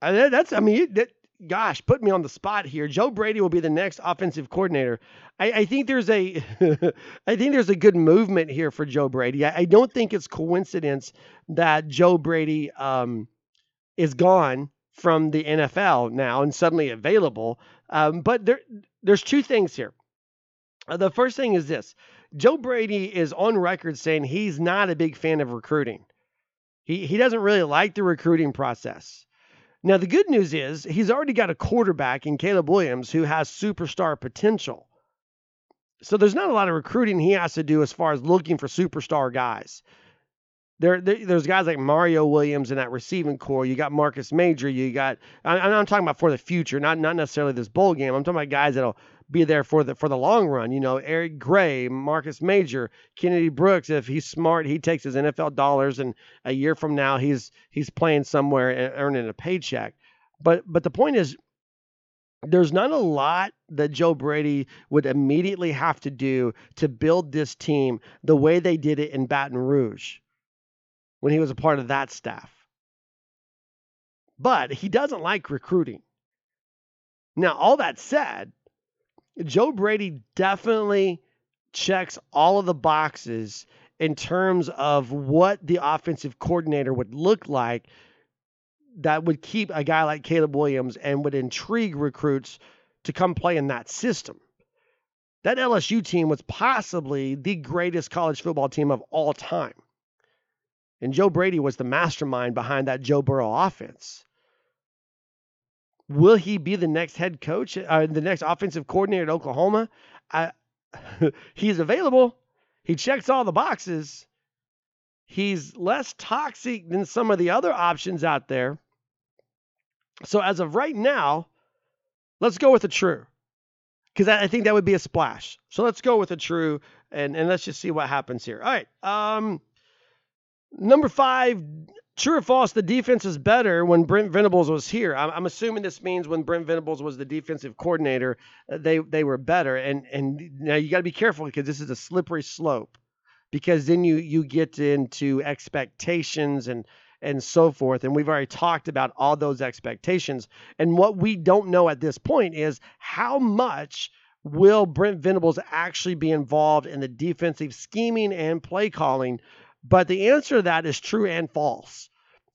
Uh, that's I mean that gosh, put me on the spot here. Joe Brady will be the next offensive coordinator. I, I think there's a, I think there's a good movement here for Joe Brady. I, I don't think it's coincidence that Joe Brady um, is gone from the NFL now and suddenly available. Um, but there, there's two things here. Uh, the first thing is this: Joe Brady is on record saying he's not a big fan of recruiting. He he doesn't really like the recruiting process. Now, the good news is he's already got a quarterback in Caleb Williams who has superstar potential. So there's not a lot of recruiting he has to do as far as looking for superstar guys. There, there, there's guys like Mario Williams in that receiving core. You got Marcus Major. You got. I, I'm talking about for the future, not not necessarily this bowl game. I'm talking about guys that'll be there for the for the long run. You know, Eric Gray, Marcus Major, Kennedy Brooks. If he's smart, he takes his NFL dollars, and a year from now, he's he's playing somewhere and earning a paycheck. But but the point is, there's not a lot that Joe Brady would immediately have to do to build this team the way they did it in Baton Rouge when he was a part of that staff. But he doesn't like recruiting. Now, all that said, Joe Brady definitely checks all of the boxes in terms of what the offensive coordinator would look like that would keep a guy like Caleb Williams and would intrigue recruits to come play in that system. that LSU team was possibly the greatest college football team of all time. And Joe Brady was the mastermind behind that Joe Burrow offense. Will he be the next head coach, uh, the next offensive coordinator at Oklahoma? I, he's available. He checks all the boxes. He's less toxic than some of the other options out there. So, as of right now, let's go with the true because I think that would be a splash. So, let's go with the true and, and let's just see what happens here. All right. Um, number five, True or false, the defense is better when Brent Venables was here. I'm, I'm, assuming this means when Brent Venables was the defensive coordinator, uh, they they were better. And and now you got to be careful because this is a slippery slope, because then you you get into expectations and and so forth. And we've already talked about all those expectations. And what we don't know at this point is how much will Brent Venables actually be involved in the defensive scheming and play calling but the answer to that is true and false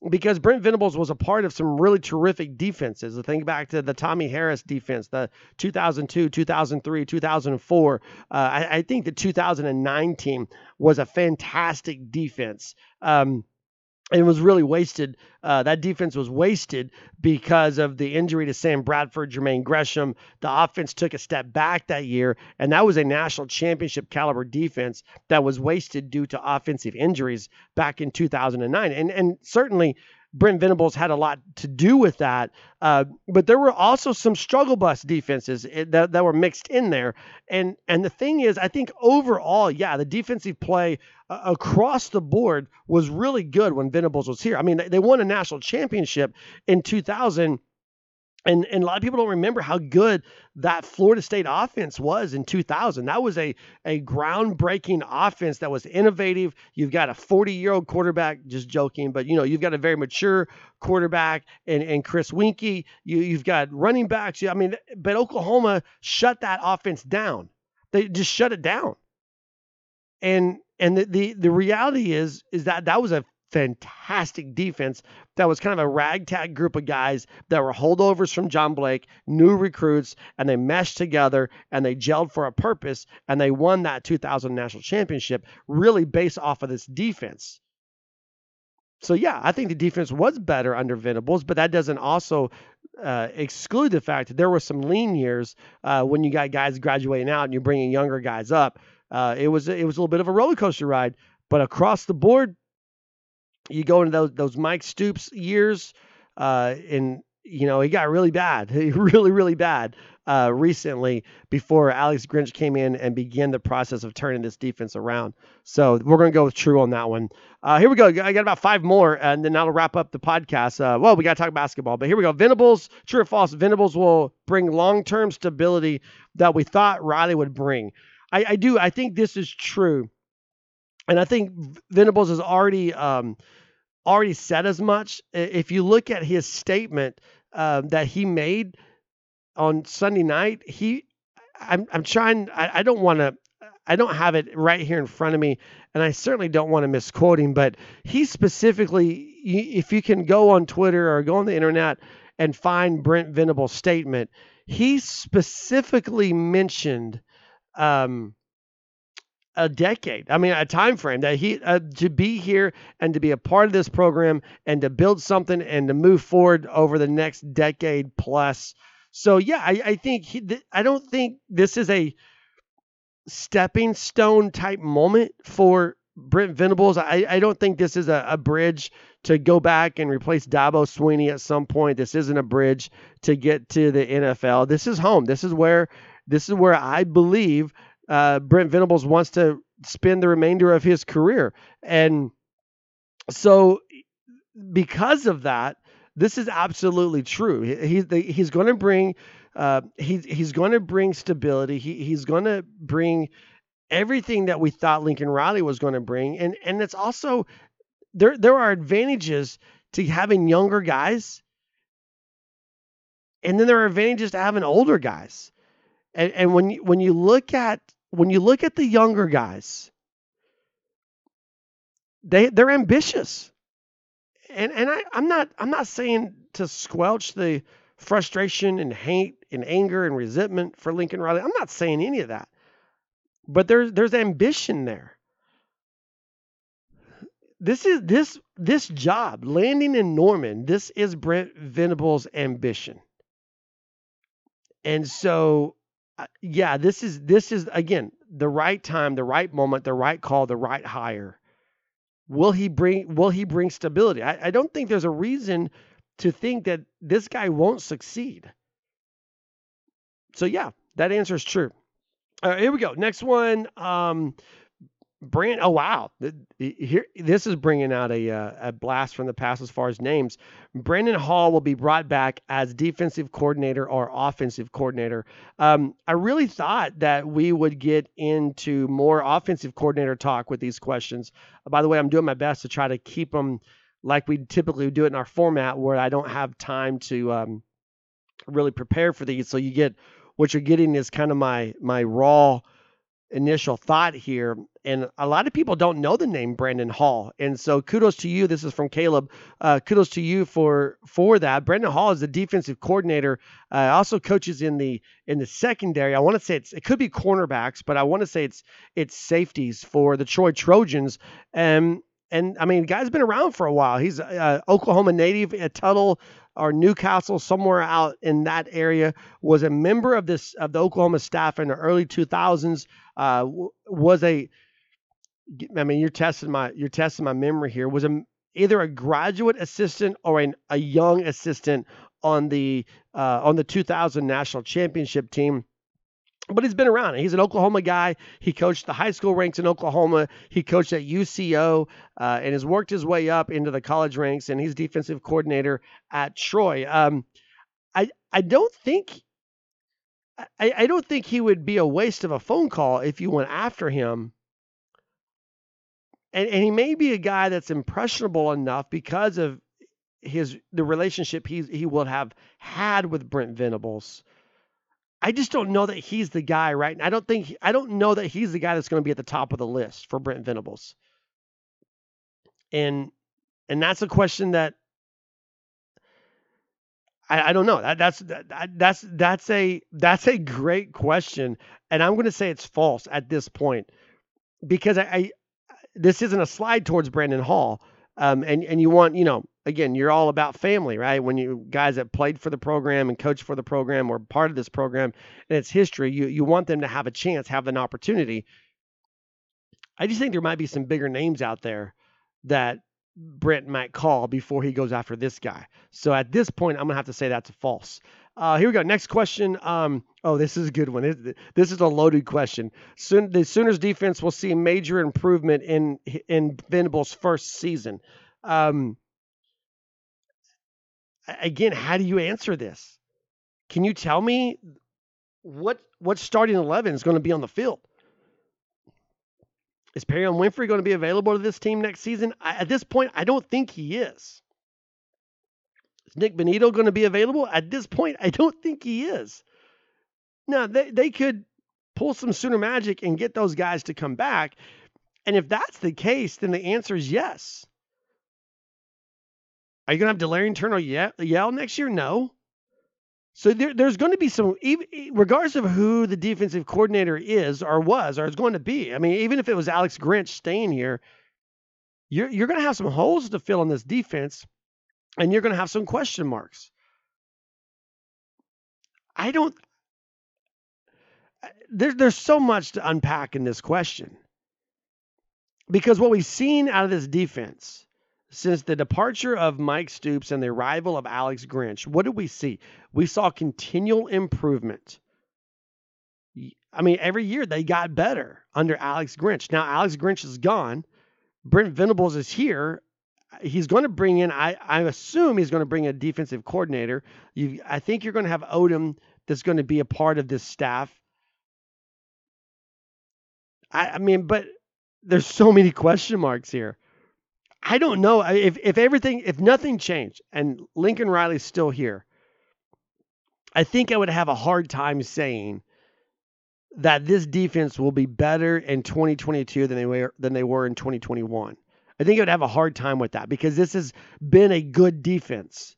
because Brent Venables was a part of some really terrific defenses. Think back to the Tommie Harris defense, the 2002, 2003, 2004. Uh, I, I, think the 2009 team was a fantastic defense. Um, and was really wasted. Uh, that defense was wasted because of the injury to Sam Bradford, Jermaine Gresham. The offense took a step back that year, and that was a national championship caliber defense that was wasted due to offensive injuries back in 2009. And and certainly Brent Venables had a lot to do with that. Uh, but there were also some struggle bus defenses eh, that, that were mixed in there. And and the thing is, I think overall, yeah, the defensive play uh, across the board was really good when Venables was here. I mean, they won a national championship in 2000 and, and a lot of people don't remember how good that Florida State offense was in 2000. That was a, a groundbreaking offense that was innovative. You've got a 40 year old quarterback, just joking, but you know, you've got a very mature quarterback and, and Chris Weinke. You, you've got running backs. I mean, but Oklahoma shut that offense down. They just shut it down. And and the, the, the reality is is that that was a fantastic defense that was kind of a ragtag group of guys that were holdovers from John Blake, new recruits, and they meshed together and they gelled for a purpose and they won that 2000 national championship really based off of this defense. So yeah, I think the defense was better under Venables, but that doesn't also uh, exclude the fact that there were some lean years uh, when you got guys graduating out and you're bringing younger guys up. Uh, it was it was a little bit of a roller coaster ride, but across the board, you go into those those Mike Stoops years, uh, and you know he got really bad, really really bad uh, recently before Alex Grinch came in and began the process of turning this defense around. So we're to go with true on that one. Uh, here we go. I got about five more, and then that'll wrap up the podcast. Uh, well, we got to talk basketball, but here we go. Venables, true or false? Venables will bring long term stability that we thought Riley would bring. I, I do. I think this is true. And I think Venables has already um, already said as much. If you look at his statement uh, that he made on Sunday night, he, I'm, I'm trying. I, I don't want to. I don't have it right here in front of me, and I certainly don't want to misquote him. But he specifically, if you can go on Twitter or go on the internet and find Brent Venable's statement, he specifically mentioned um, a decade. I mean, a time frame that he uh, to be here and to be a part of this program and to build something and to move forward over the next decade plus. So yeah, I, I think he, th- I don't think this is a stepping stone type moment for Brent Venables. I, I don't think this is a, a bridge to go back and replace Dabo Swinney at some point. This isn't a bridge to get to the NFL. This is home. This is where this is where I believe uh, Brent Venables wants to spend the remainder of his career. And so, because of that, this is absolutely true. He, he's he's going to bring uh, he's he's going to bring stability. He, he's going to bring everything that we thought Lincoln Riley was going to bring, and and it's also there there are advantages to having younger guys, and then there are advantages to having older guys. And, and when you, when you look at when you look at the younger guys, they they're ambitious. And and I, I'm not I'm not saying to squelch the frustration and hate and anger and resentment for Lincoln Riley. I'm not saying any of that. but there's there's ambition there. This is this this job landing in Norman. This is Brent Venables' ambition, and so yeah, this is this is again the right time, the right moment, the right call, the right hire. Will he bring will he bring stability? I, I don't think there's a reason to think that this guy won't succeed. So yeah, that answer is true. All right, here we go. Next one. Um, Brand. Oh wow, here this is bringing out a uh, a blast from the past as far as names. Brandon Hall will be brought back as defensive coordinator or offensive coordinator. Um, I really thought that we would get into more offensive coordinator talk with these questions. by the way, I'm doing my best to try to keep them like we typically do it in our format, where I don't have time to um, really prepare for these. So you get what you're getting is kind of my my raw initial thought here and a lot of people don't know the name Brandon Hall. And so kudos to you. This is from Caleb. Uh, kudos to you for for that. Brandon Hall is the defensive coordinator. Uh, also coaches in the in the secondary. I want to say it's it could be cornerbacks, but I want to say it's it's safeties for the Troy Trojans. And and I mean, guy's been around for a while. He's uh, Oklahoma native, a Tuttle or Newcastle, somewhere out in that area. Was a member of this of the Oklahoma staff in the early 2000s. Uh, was a I mean, you're testing my you're testing my memory here. Was a, either a graduate assistant or an, a young assistant on the uh, on the 2000 national championship team. But he's been around. He's an Oklahoma guy. He coached the high school ranks in Oklahoma. He coached at UCO uh, and has worked his way up into the college ranks. And he's defensive coordinator at Troy. Um, I I don't think I, I don't think he would be a waste of a phone call if you went after him and, and he may be a guy that's impressionable enough because of his the relationship he he will have had with Brent Venables. I just don't know that he's the guy, right? I don't think I don't know that he's the guy that's going to be at the top of the list for Brent Venables. And and that's a question that I, I don't know. That, that's that, that's that's a that's a great question, and I'm going to say it's false at this point because I, I this isn't a slide towards Brandon Hall. Um, and and you want you know again you're all about family right when you guys that played for the program and coached for the program or part of this program and its history you you want them to have a chance have an opportunity i just think there might be some bigger names out there that brent might call before he goes after this guy so at this point i'm gonna have to say that's false uh, here we go. Next question. Um, oh, this is a good one. This is a loaded question. Soon, the Sooners defense will see major improvement in in Venables' first season. Um, again, how do you answer this? Can you tell me what what starting eleven is going to be on the field? Is Perrion Winfrey going to be available to this team next season? I, at this point, I don't think he is. Is Nick Bonitto going to be available? At this point, I don't think he is. Now, they, they could pull some Sooner magic and get those guys to come back. And if that's the case, then the answer is yes. Are you going to have Delarrin Turner-Yell next year? No. So there, there's going to be some, regardless of who the defensive coordinator is or was or is going to be. I mean, even if it was Alex Grinch staying here, you're you're going to have some holes to fill in this defense and you're going to have some question marks. I don't. There, there's so much to unpack in this question because what we've seen out of this defense since the departure of Mike Stoops and the arrival of Alex Grinch, what did we see? We saw continual improvement. I mean, every year they got better under Alex Grinch. Now Alex Grinch is gone. Brent Venables is here he's going to bring in. I I assume he's going to bring a defensive coordinator. You, I think you're going to have Odom that's going to be a part of this staff. I, I mean, but there's so many question marks here. I don't know if if everything if nothing changed and Lincoln Riley's still here. I think I would have a hard time saying that this defense will be better in 2022 than they were than they were in 2021. I think I would have a hard time with that because this has been a good defense.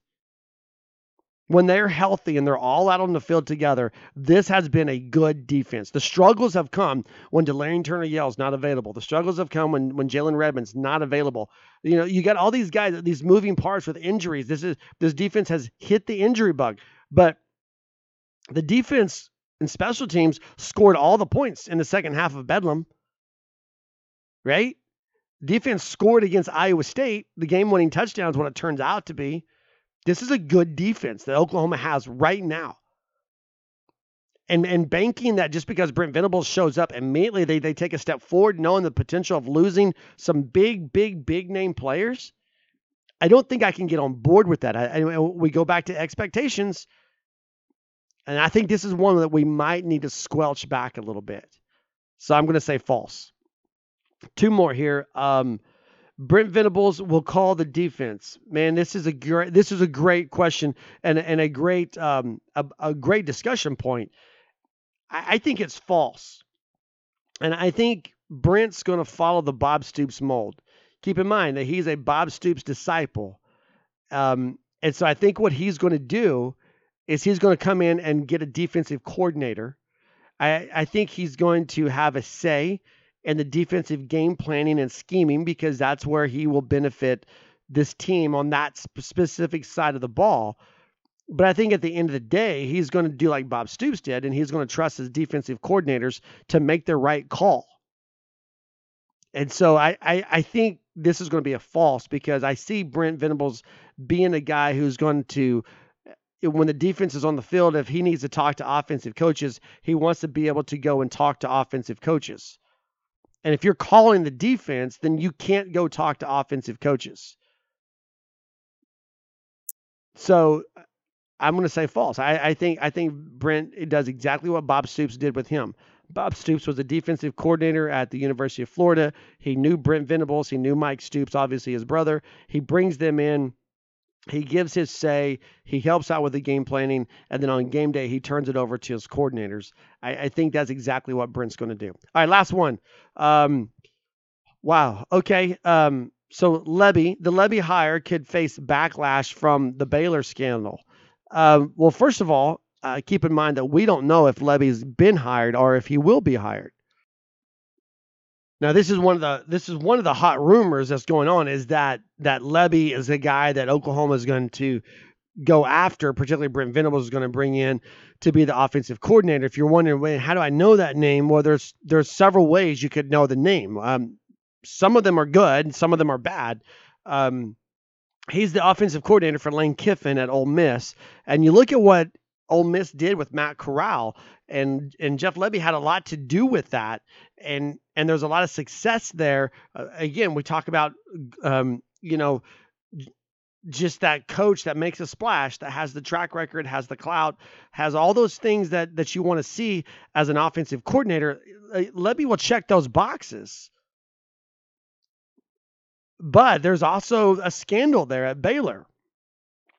When they're healthy and they're all out on the field together, this has been a good defense. The struggles have come when Delarrin Turner Yell's not available. The struggles have come when, when Jalen Redmond's not available. You know, you got all these guys, these moving parts with injuries. This is this defense has hit the injury bug. But the defense and special teams scored all the points in the second half of Bedlam. Right? Defense scored against Iowa State. The game winning touchdown is what it turns out to be. This is a good defense that Oklahoma has right now. And and banking that just because Brent Venables shows up immediately, they, they take a step forward, knowing the potential of losing some big, big, big name players. I don't think I can get on board with that. I, we go back to expectations, and I think this is one that we might need to squelch back a little bit. So I'm going to say false. Two more here. Um, Brent Venables will call the defense. Man, this is a great this is a great question and and a great um a, a great discussion point. I, I think it's false, and I think Brent's going to follow the Bob Stoops mold. Keep in mind that he's a Bob Stoops disciple, um, and so I think what he's going to do is he's going to come in and get a defensive coordinator. I I think he's going to have a say and the defensive game planning and scheming because that's where he will benefit this team on that specific side of the ball. But I think at the end of the day, he's going to do like Bob Stoops did, and he's going to trust his defensive coordinators to make the right call. And so I, I, I think this is going to be a false because I see Brent Venables being a guy who's going to eh, when the defense is on the field, if he needs to talk to offensive coaches, he wants to be able to go and talk to offensive coaches. And if you're calling the defense, then you can't go talk to offensive coaches. So uh, I'm going to say false. I, I, think I think Brent does exactly what Bob Stoops did with him. Bob Stoops was a defensive coordinator at the University of Florida. He knew Brent Venables. He knew Mike Stoops, obviously his brother. He brings them in he gives his say, he helps out with the game planning, and then on game day, he turns it over to his coordinators. I, I think that's exactly what Brent's going to do. All right, last one. Um, wow. Okay. Um, so Lebby, the Lebby hire could face backlash from the Baylor scandal. Um, well, first of all, uh, keep in mind that we don't know if Lebby's been hired or if he will be hired. Now this is one of the this is one of the hot rumors that's going on is that that Lebby is the guy that Oklahoma is going to go after, particularly Brent Venables is going to bring in to be the offensive coordinator. If you're wondering, how do I know that name? Well, there's there's several ways you could know the name. Um, some of them are good, some of them are bad. Um, he's the offensive coordinator for Lane Kiffin at Ole Miss, and you look at what Ole Miss did with Matt Corral, and and Jeff Lebby had a lot to do with that, and and there's a lot of success there. Uh, again, we talk about, um, you know, just that coach that makes a splash, that has the track record, has the clout, has all those things that that you want to see as an offensive coordinator. Uh, Lebby will check those boxes. But there's also a scandal there at Baylor.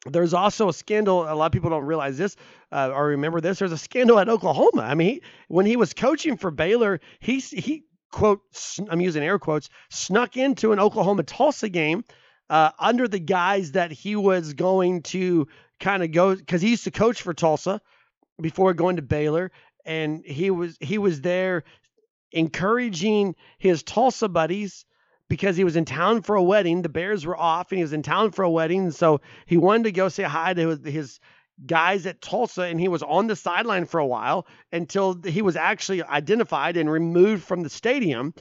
There's also a scandal. A lot of people don't realize this uh, or remember this. There's a scandal at Oklahoma. I mean, he, when he was coaching for Baylor, he he quote, I'm using air quotes, snuck into an Oklahoma Tulsa game uh, under the guise that he was going to kind of go because he used to coach for Tulsa before going to Baylor, and he was he was there encouraging his Tulsa buddies because he was in town for a wedding. The Bears were off, and he was in town for a wedding, so he wanted to go say hi to his guys at Tulsa, and he was on the sideline for a while until he was actually identified and removed from the stadium.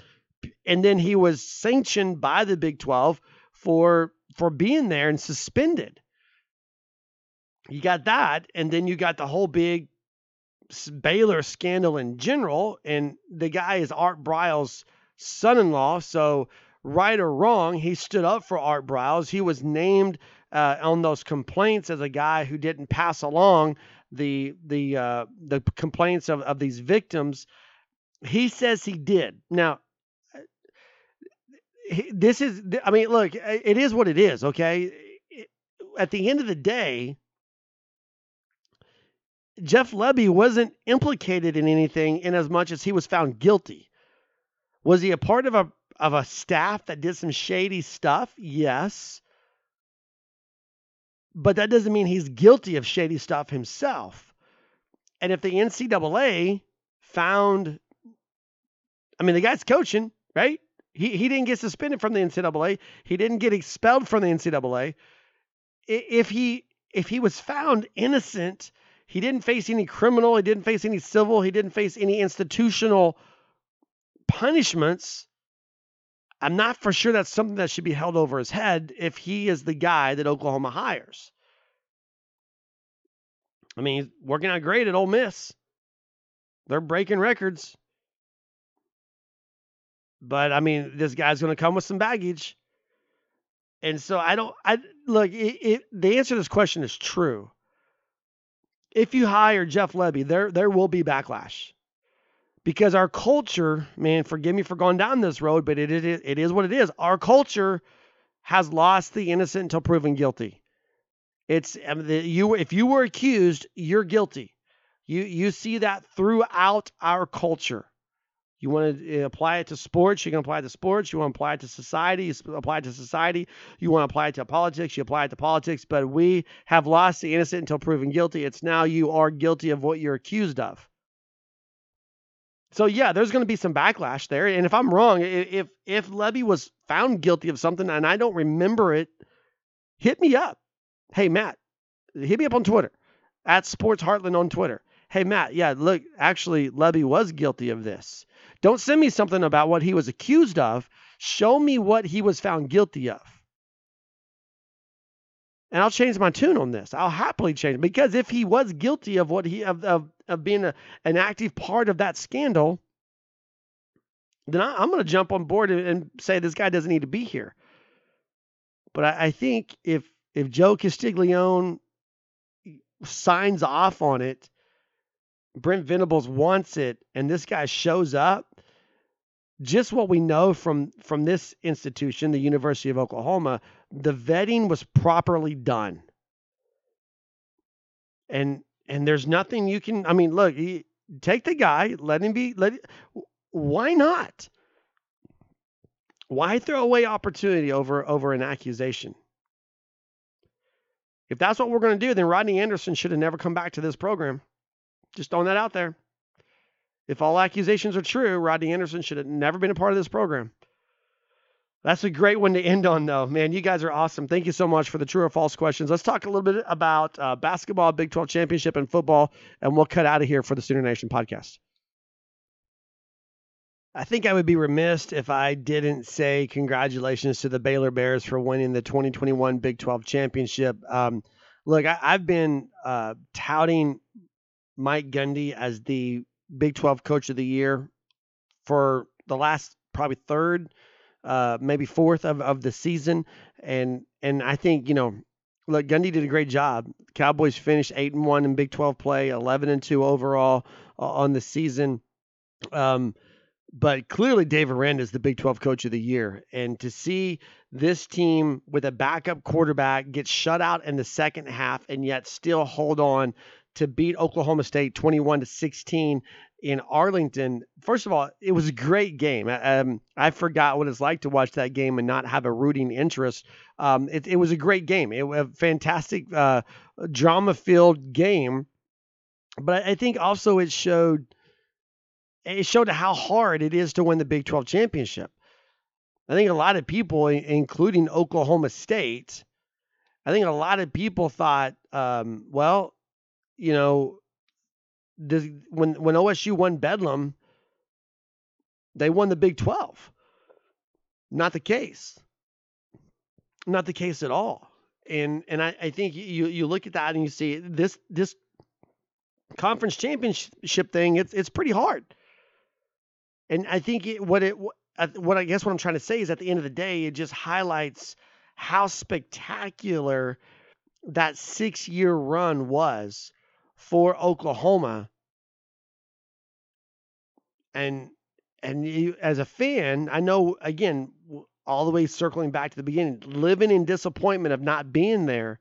And then he was sanctioned by the Big 12 for for being there and suspended. You got that, and then you got the whole big Baylor scandal in general, and the guy is Art Briles' son-in-law. So right or wrong, he stood up for Art Briles. He was named uh, on those complaints as a guy who didn't pass along the the uh, the complaints of, of these victims. He says he did. Now, this is I mean, look, it is what it is. Okay, at the end of the day. Jeff Lebby wasn't implicated in anything in as much as he was found guilty. Was he a part of a of a staff that did some shady stuff? Yes. But that doesn't mean he's guilty of shady stuff himself. And if the NCAA found, I mean, the guy's coaching, right? He, he didn't get suspended from the NCAA. He didn't get expelled from the NCAA. If he if he was found innocent, he didn't face any criminal, he didn't face any civil, he didn't face any institutional punishments. I'm not for sure that's something that should be held over his head if he is the guy that Oklahoma hires. I mean, he's working out great at Ole Miss. They're breaking records. But I mean, this guy's going to come with some baggage. And so I don't, I look, it, it, the answer to this question is true. If you hire Jeff Lebby, there, there will be backlash because our culture, man, forgive me for going down this road, but it, it, it is what it is. Our culture has lost the innocent until proven guilty. It's I mean, the, you if you were accused, you're guilty. You you see that throughout our culture. You want to uh, apply it to sports, you can apply it to sports. You want to apply it to society, you apply it to society. You want to apply it to politics, you apply it to politics. But we have lost the innocent until proven guilty. It's now you are guilty of what you're accused of. So yeah, there's going to be some backlash there. And if I'm wrong, if if Lebby was found guilty of something and I don't remember it, hit me up. Hey Matt, hit me up on Twitter at Sports Heartland on Twitter. Hey Matt, yeah, look, actually Lebby was guilty of this. Don't send me something about what he was accused of. Show me what he was found guilty of. And I'll change my tune on this. I'll happily change because if he was guilty of what he of of, of being a, an active part of that scandal, then I, am going to jump on board and, and, say this guy doesn't need to be here. But I, I think if if Joe Castiglione signs off on it, Brent Venables wants it, and this guy shows up, just what we know from from this institution, the University of Oklahoma, the vetting was properly done. And and there's nothing you can I mean, look, take the guy, let him be let why not? Why throw away opportunity over over an accusation? If that's what we're going to do, then Rodney Anderson should have never come back to this program. Just throwing that out there. If all accusations are true, Rodney Anderson should have never been a part of this program. That's a great one to end on, though. Man, you guys are awesome. Thank you so much for the true or false questions. Let's talk a little bit about uh, basketball, Big 12 championship, and football, and we'll cut out of here for the Sooner Nation podcast. I think I would be remiss if I didn't say congratulations to the Baylor Bears for winning the 2021 Big 12 championship. Um, look, I, have been uh, touting Mike Gundy as the Big 12 Coach of the Year for the last probably third, uh, maybe fourth of, of the season, and and I think you know, look, Gundy did a great job. Cowboys finished eight and one in Big 12 play, 11 and two overall uh, on the season. Um, but clearly, Dave Aranda is the Big 12 Coach of the Year, and to see this team with a backup quarterback get shut out in the second half and yet still hold on to beat Oklahoma State 21 to 16 in Arlington. First of all, it was a great game. Um, I forgot what it's like to watch that game and not have a rooting interest. Um, it, it, was a great game. It was a fantastic, uh, drama-filled game. But I think also it showed it showed how hard it is to win the Big 12 championship. I think a lot of people, including Oklahoma State, I think a lot of people thought, um, well, you know, does, when when OSU won Bedlam, they won the Big 12. Not the case. Not the case at all. And and I, I think you you look at that and you see this this conference championship thing. It's it's pretty hard. And I think it, what it what I guess what I'm trying to say is at the end of the day, it just highlights how spectacular that six year run was for Oklahoma. And and you, as a fan, I know again all the way circling back to the beginning, living in disappointment of not being there.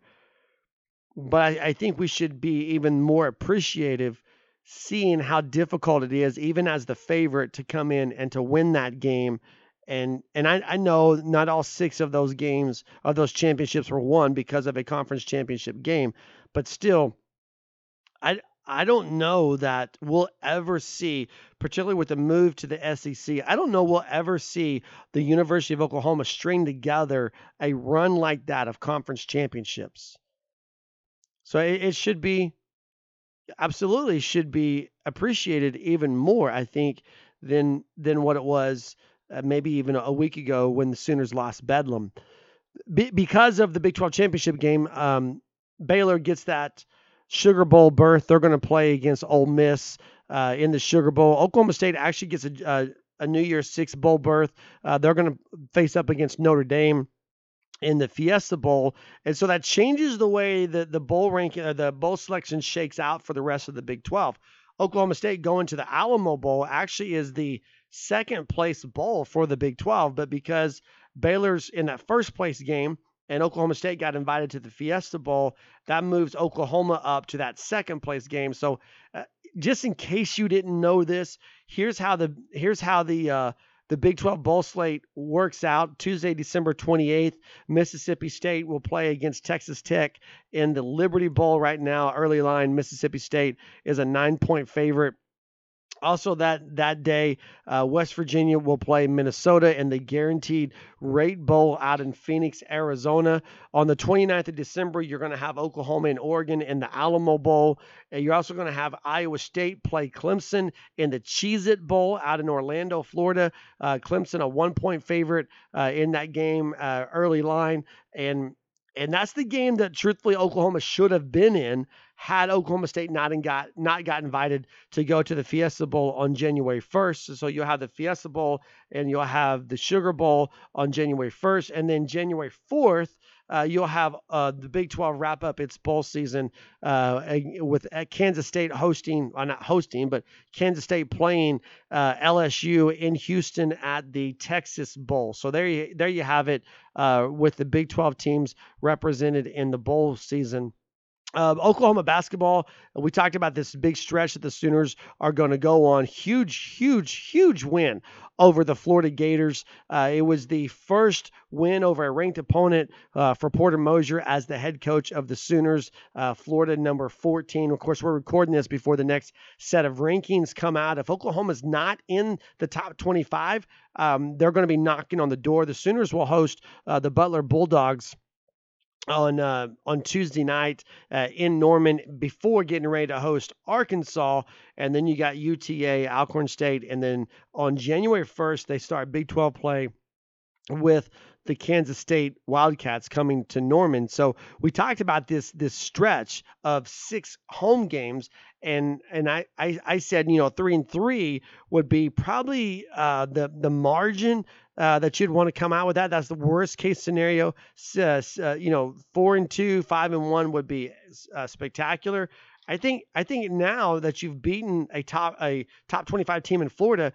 But I, I think we should be even more appreciative seeing how difficult it is, even as the favorite, to come in and to win that game And and I, I know not all six of those games of those championships were won because of a conference championship game, but still, I I don't know that we'll ever see, particularly with the move to the SEC, I don't know we'll ever see the University of Oklahoma string together a run like that of conference championships. So it, it should be absolutely should be appreciated even more, I think, than than what it was uh, maybe even a week ago when the Sooners lost Bedlam. Be, because of the Big 12 championship game, um, Baylor gets that Sugar Bowl berth. They're going to play against Ole Miss uh, in the Sugar Bowl. Oklahoma State actually gets a, a, a New Year's Six Bowl berth. Uh, they're going to face up against Notre Dame in the Fiesta Bowl, and so that changes the way that the bowl ranking, uh, the bowl selection shakes out for the rest of the Big 12. Oklahoma State going to the Alamo Bowl actually is the second place bowl for the Big 12, but because Baylor's in that first place game and Oklahoma State got invited to the Fiesta Bowl, that moves Oklahoma up to that second place game. So, uh, just in case you didn't know this, here's how the here's how the uh, the Big 12 bowl slate works out. Tuesday, December 28th, Mississippi State will play against Texas Tech in the Liberty Bowl right now. Early line, Mississippi State is a nine point favorite. Also, that that day, uh, West Virginia will play Minnesota in the Guaranteed Rate Bowl out in Phoenix, Arizona. On the 29th of December, you're going to have Oklahoma and Oregon in the Alamo Bowl. And you're also going to have Iowa State play Clemson in the Cheez It Bowl out in Orlando, Florida. Uh, Clemson, a one point favorite uh, in that game, uh, early line. And and that's the game that truthfully Oklahoma should have been in had Oklahoma State not got not got invited to go to the Fiesta Bowl on January 1st. So you'll have the Fiesta Bowl and you'll have the Sugar Bowl on January 1st, and then January 4th. Uh, you'll have uh, the Big 12 wrap up its bowl season uh, with Kansas State hosting, not hosting, but Kansas State playing uh, LSU in Houston at the Texas Bowl. So there you there you have it uh, with the Big 12 teams represented in the bowl season. Uh, Oklahoma basketball, we talked about this big stretch that the Sooners are going to go on. Huge, huge, huge win over the Florida Gators. Uh, it was the first win over a ranked opponent uh, for Porter Moser as the head coach of the Sooners, uh, Florida number 14. Of course, we're recording this before the next set of rankings come out. If Oklahoma's not in the top 25, um, they're going to be knocking on the door. The Sooners will host uh, the Butler Bulldogs on uh, on Tuesday night uh, in Norman before getting ready to host Arkansas, and then you got UTA, Alcorn State, and then on January 1st they start Big 12 play with the Kansas State Wildcats coming to Norman. So we talked about this this stretch of six home games, and and I I, I said you know three and three would be probably uh, the the margin uh, that you'd want to come out with that. That's the worst case scenario. Uh, uh, you know, four and two, five and one would be uh, spectacular. I think I think now that you've beaten a top a top 25 team in Florida,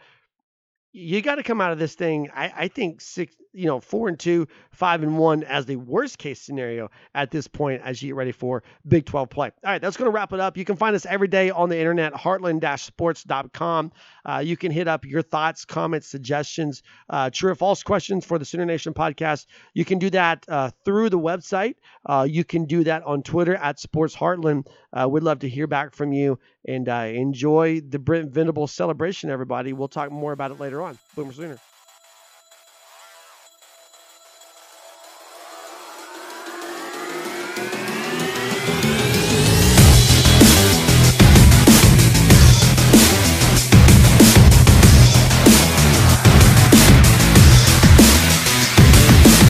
you got to come out of this thing. I, I think six, you know, four and two, five and one as the worst case scenario at this point as you get ready for Big 12 play. All right, that's going to wrap it up. You can find us every day on the internet, heartland-sports.com. Uh, you can hit up your thoughts, comments, suggestions, uh, true or false questions for the Sooner Nation podcast. You can do that uh, through the website. Uh, you can do that on Twitter at Sports Heartland. Uh, we'd love to hear back from you and uh, enjoy the Brent Venable celebration, everybody. We'll talk more about it later on. Boomer Sooner.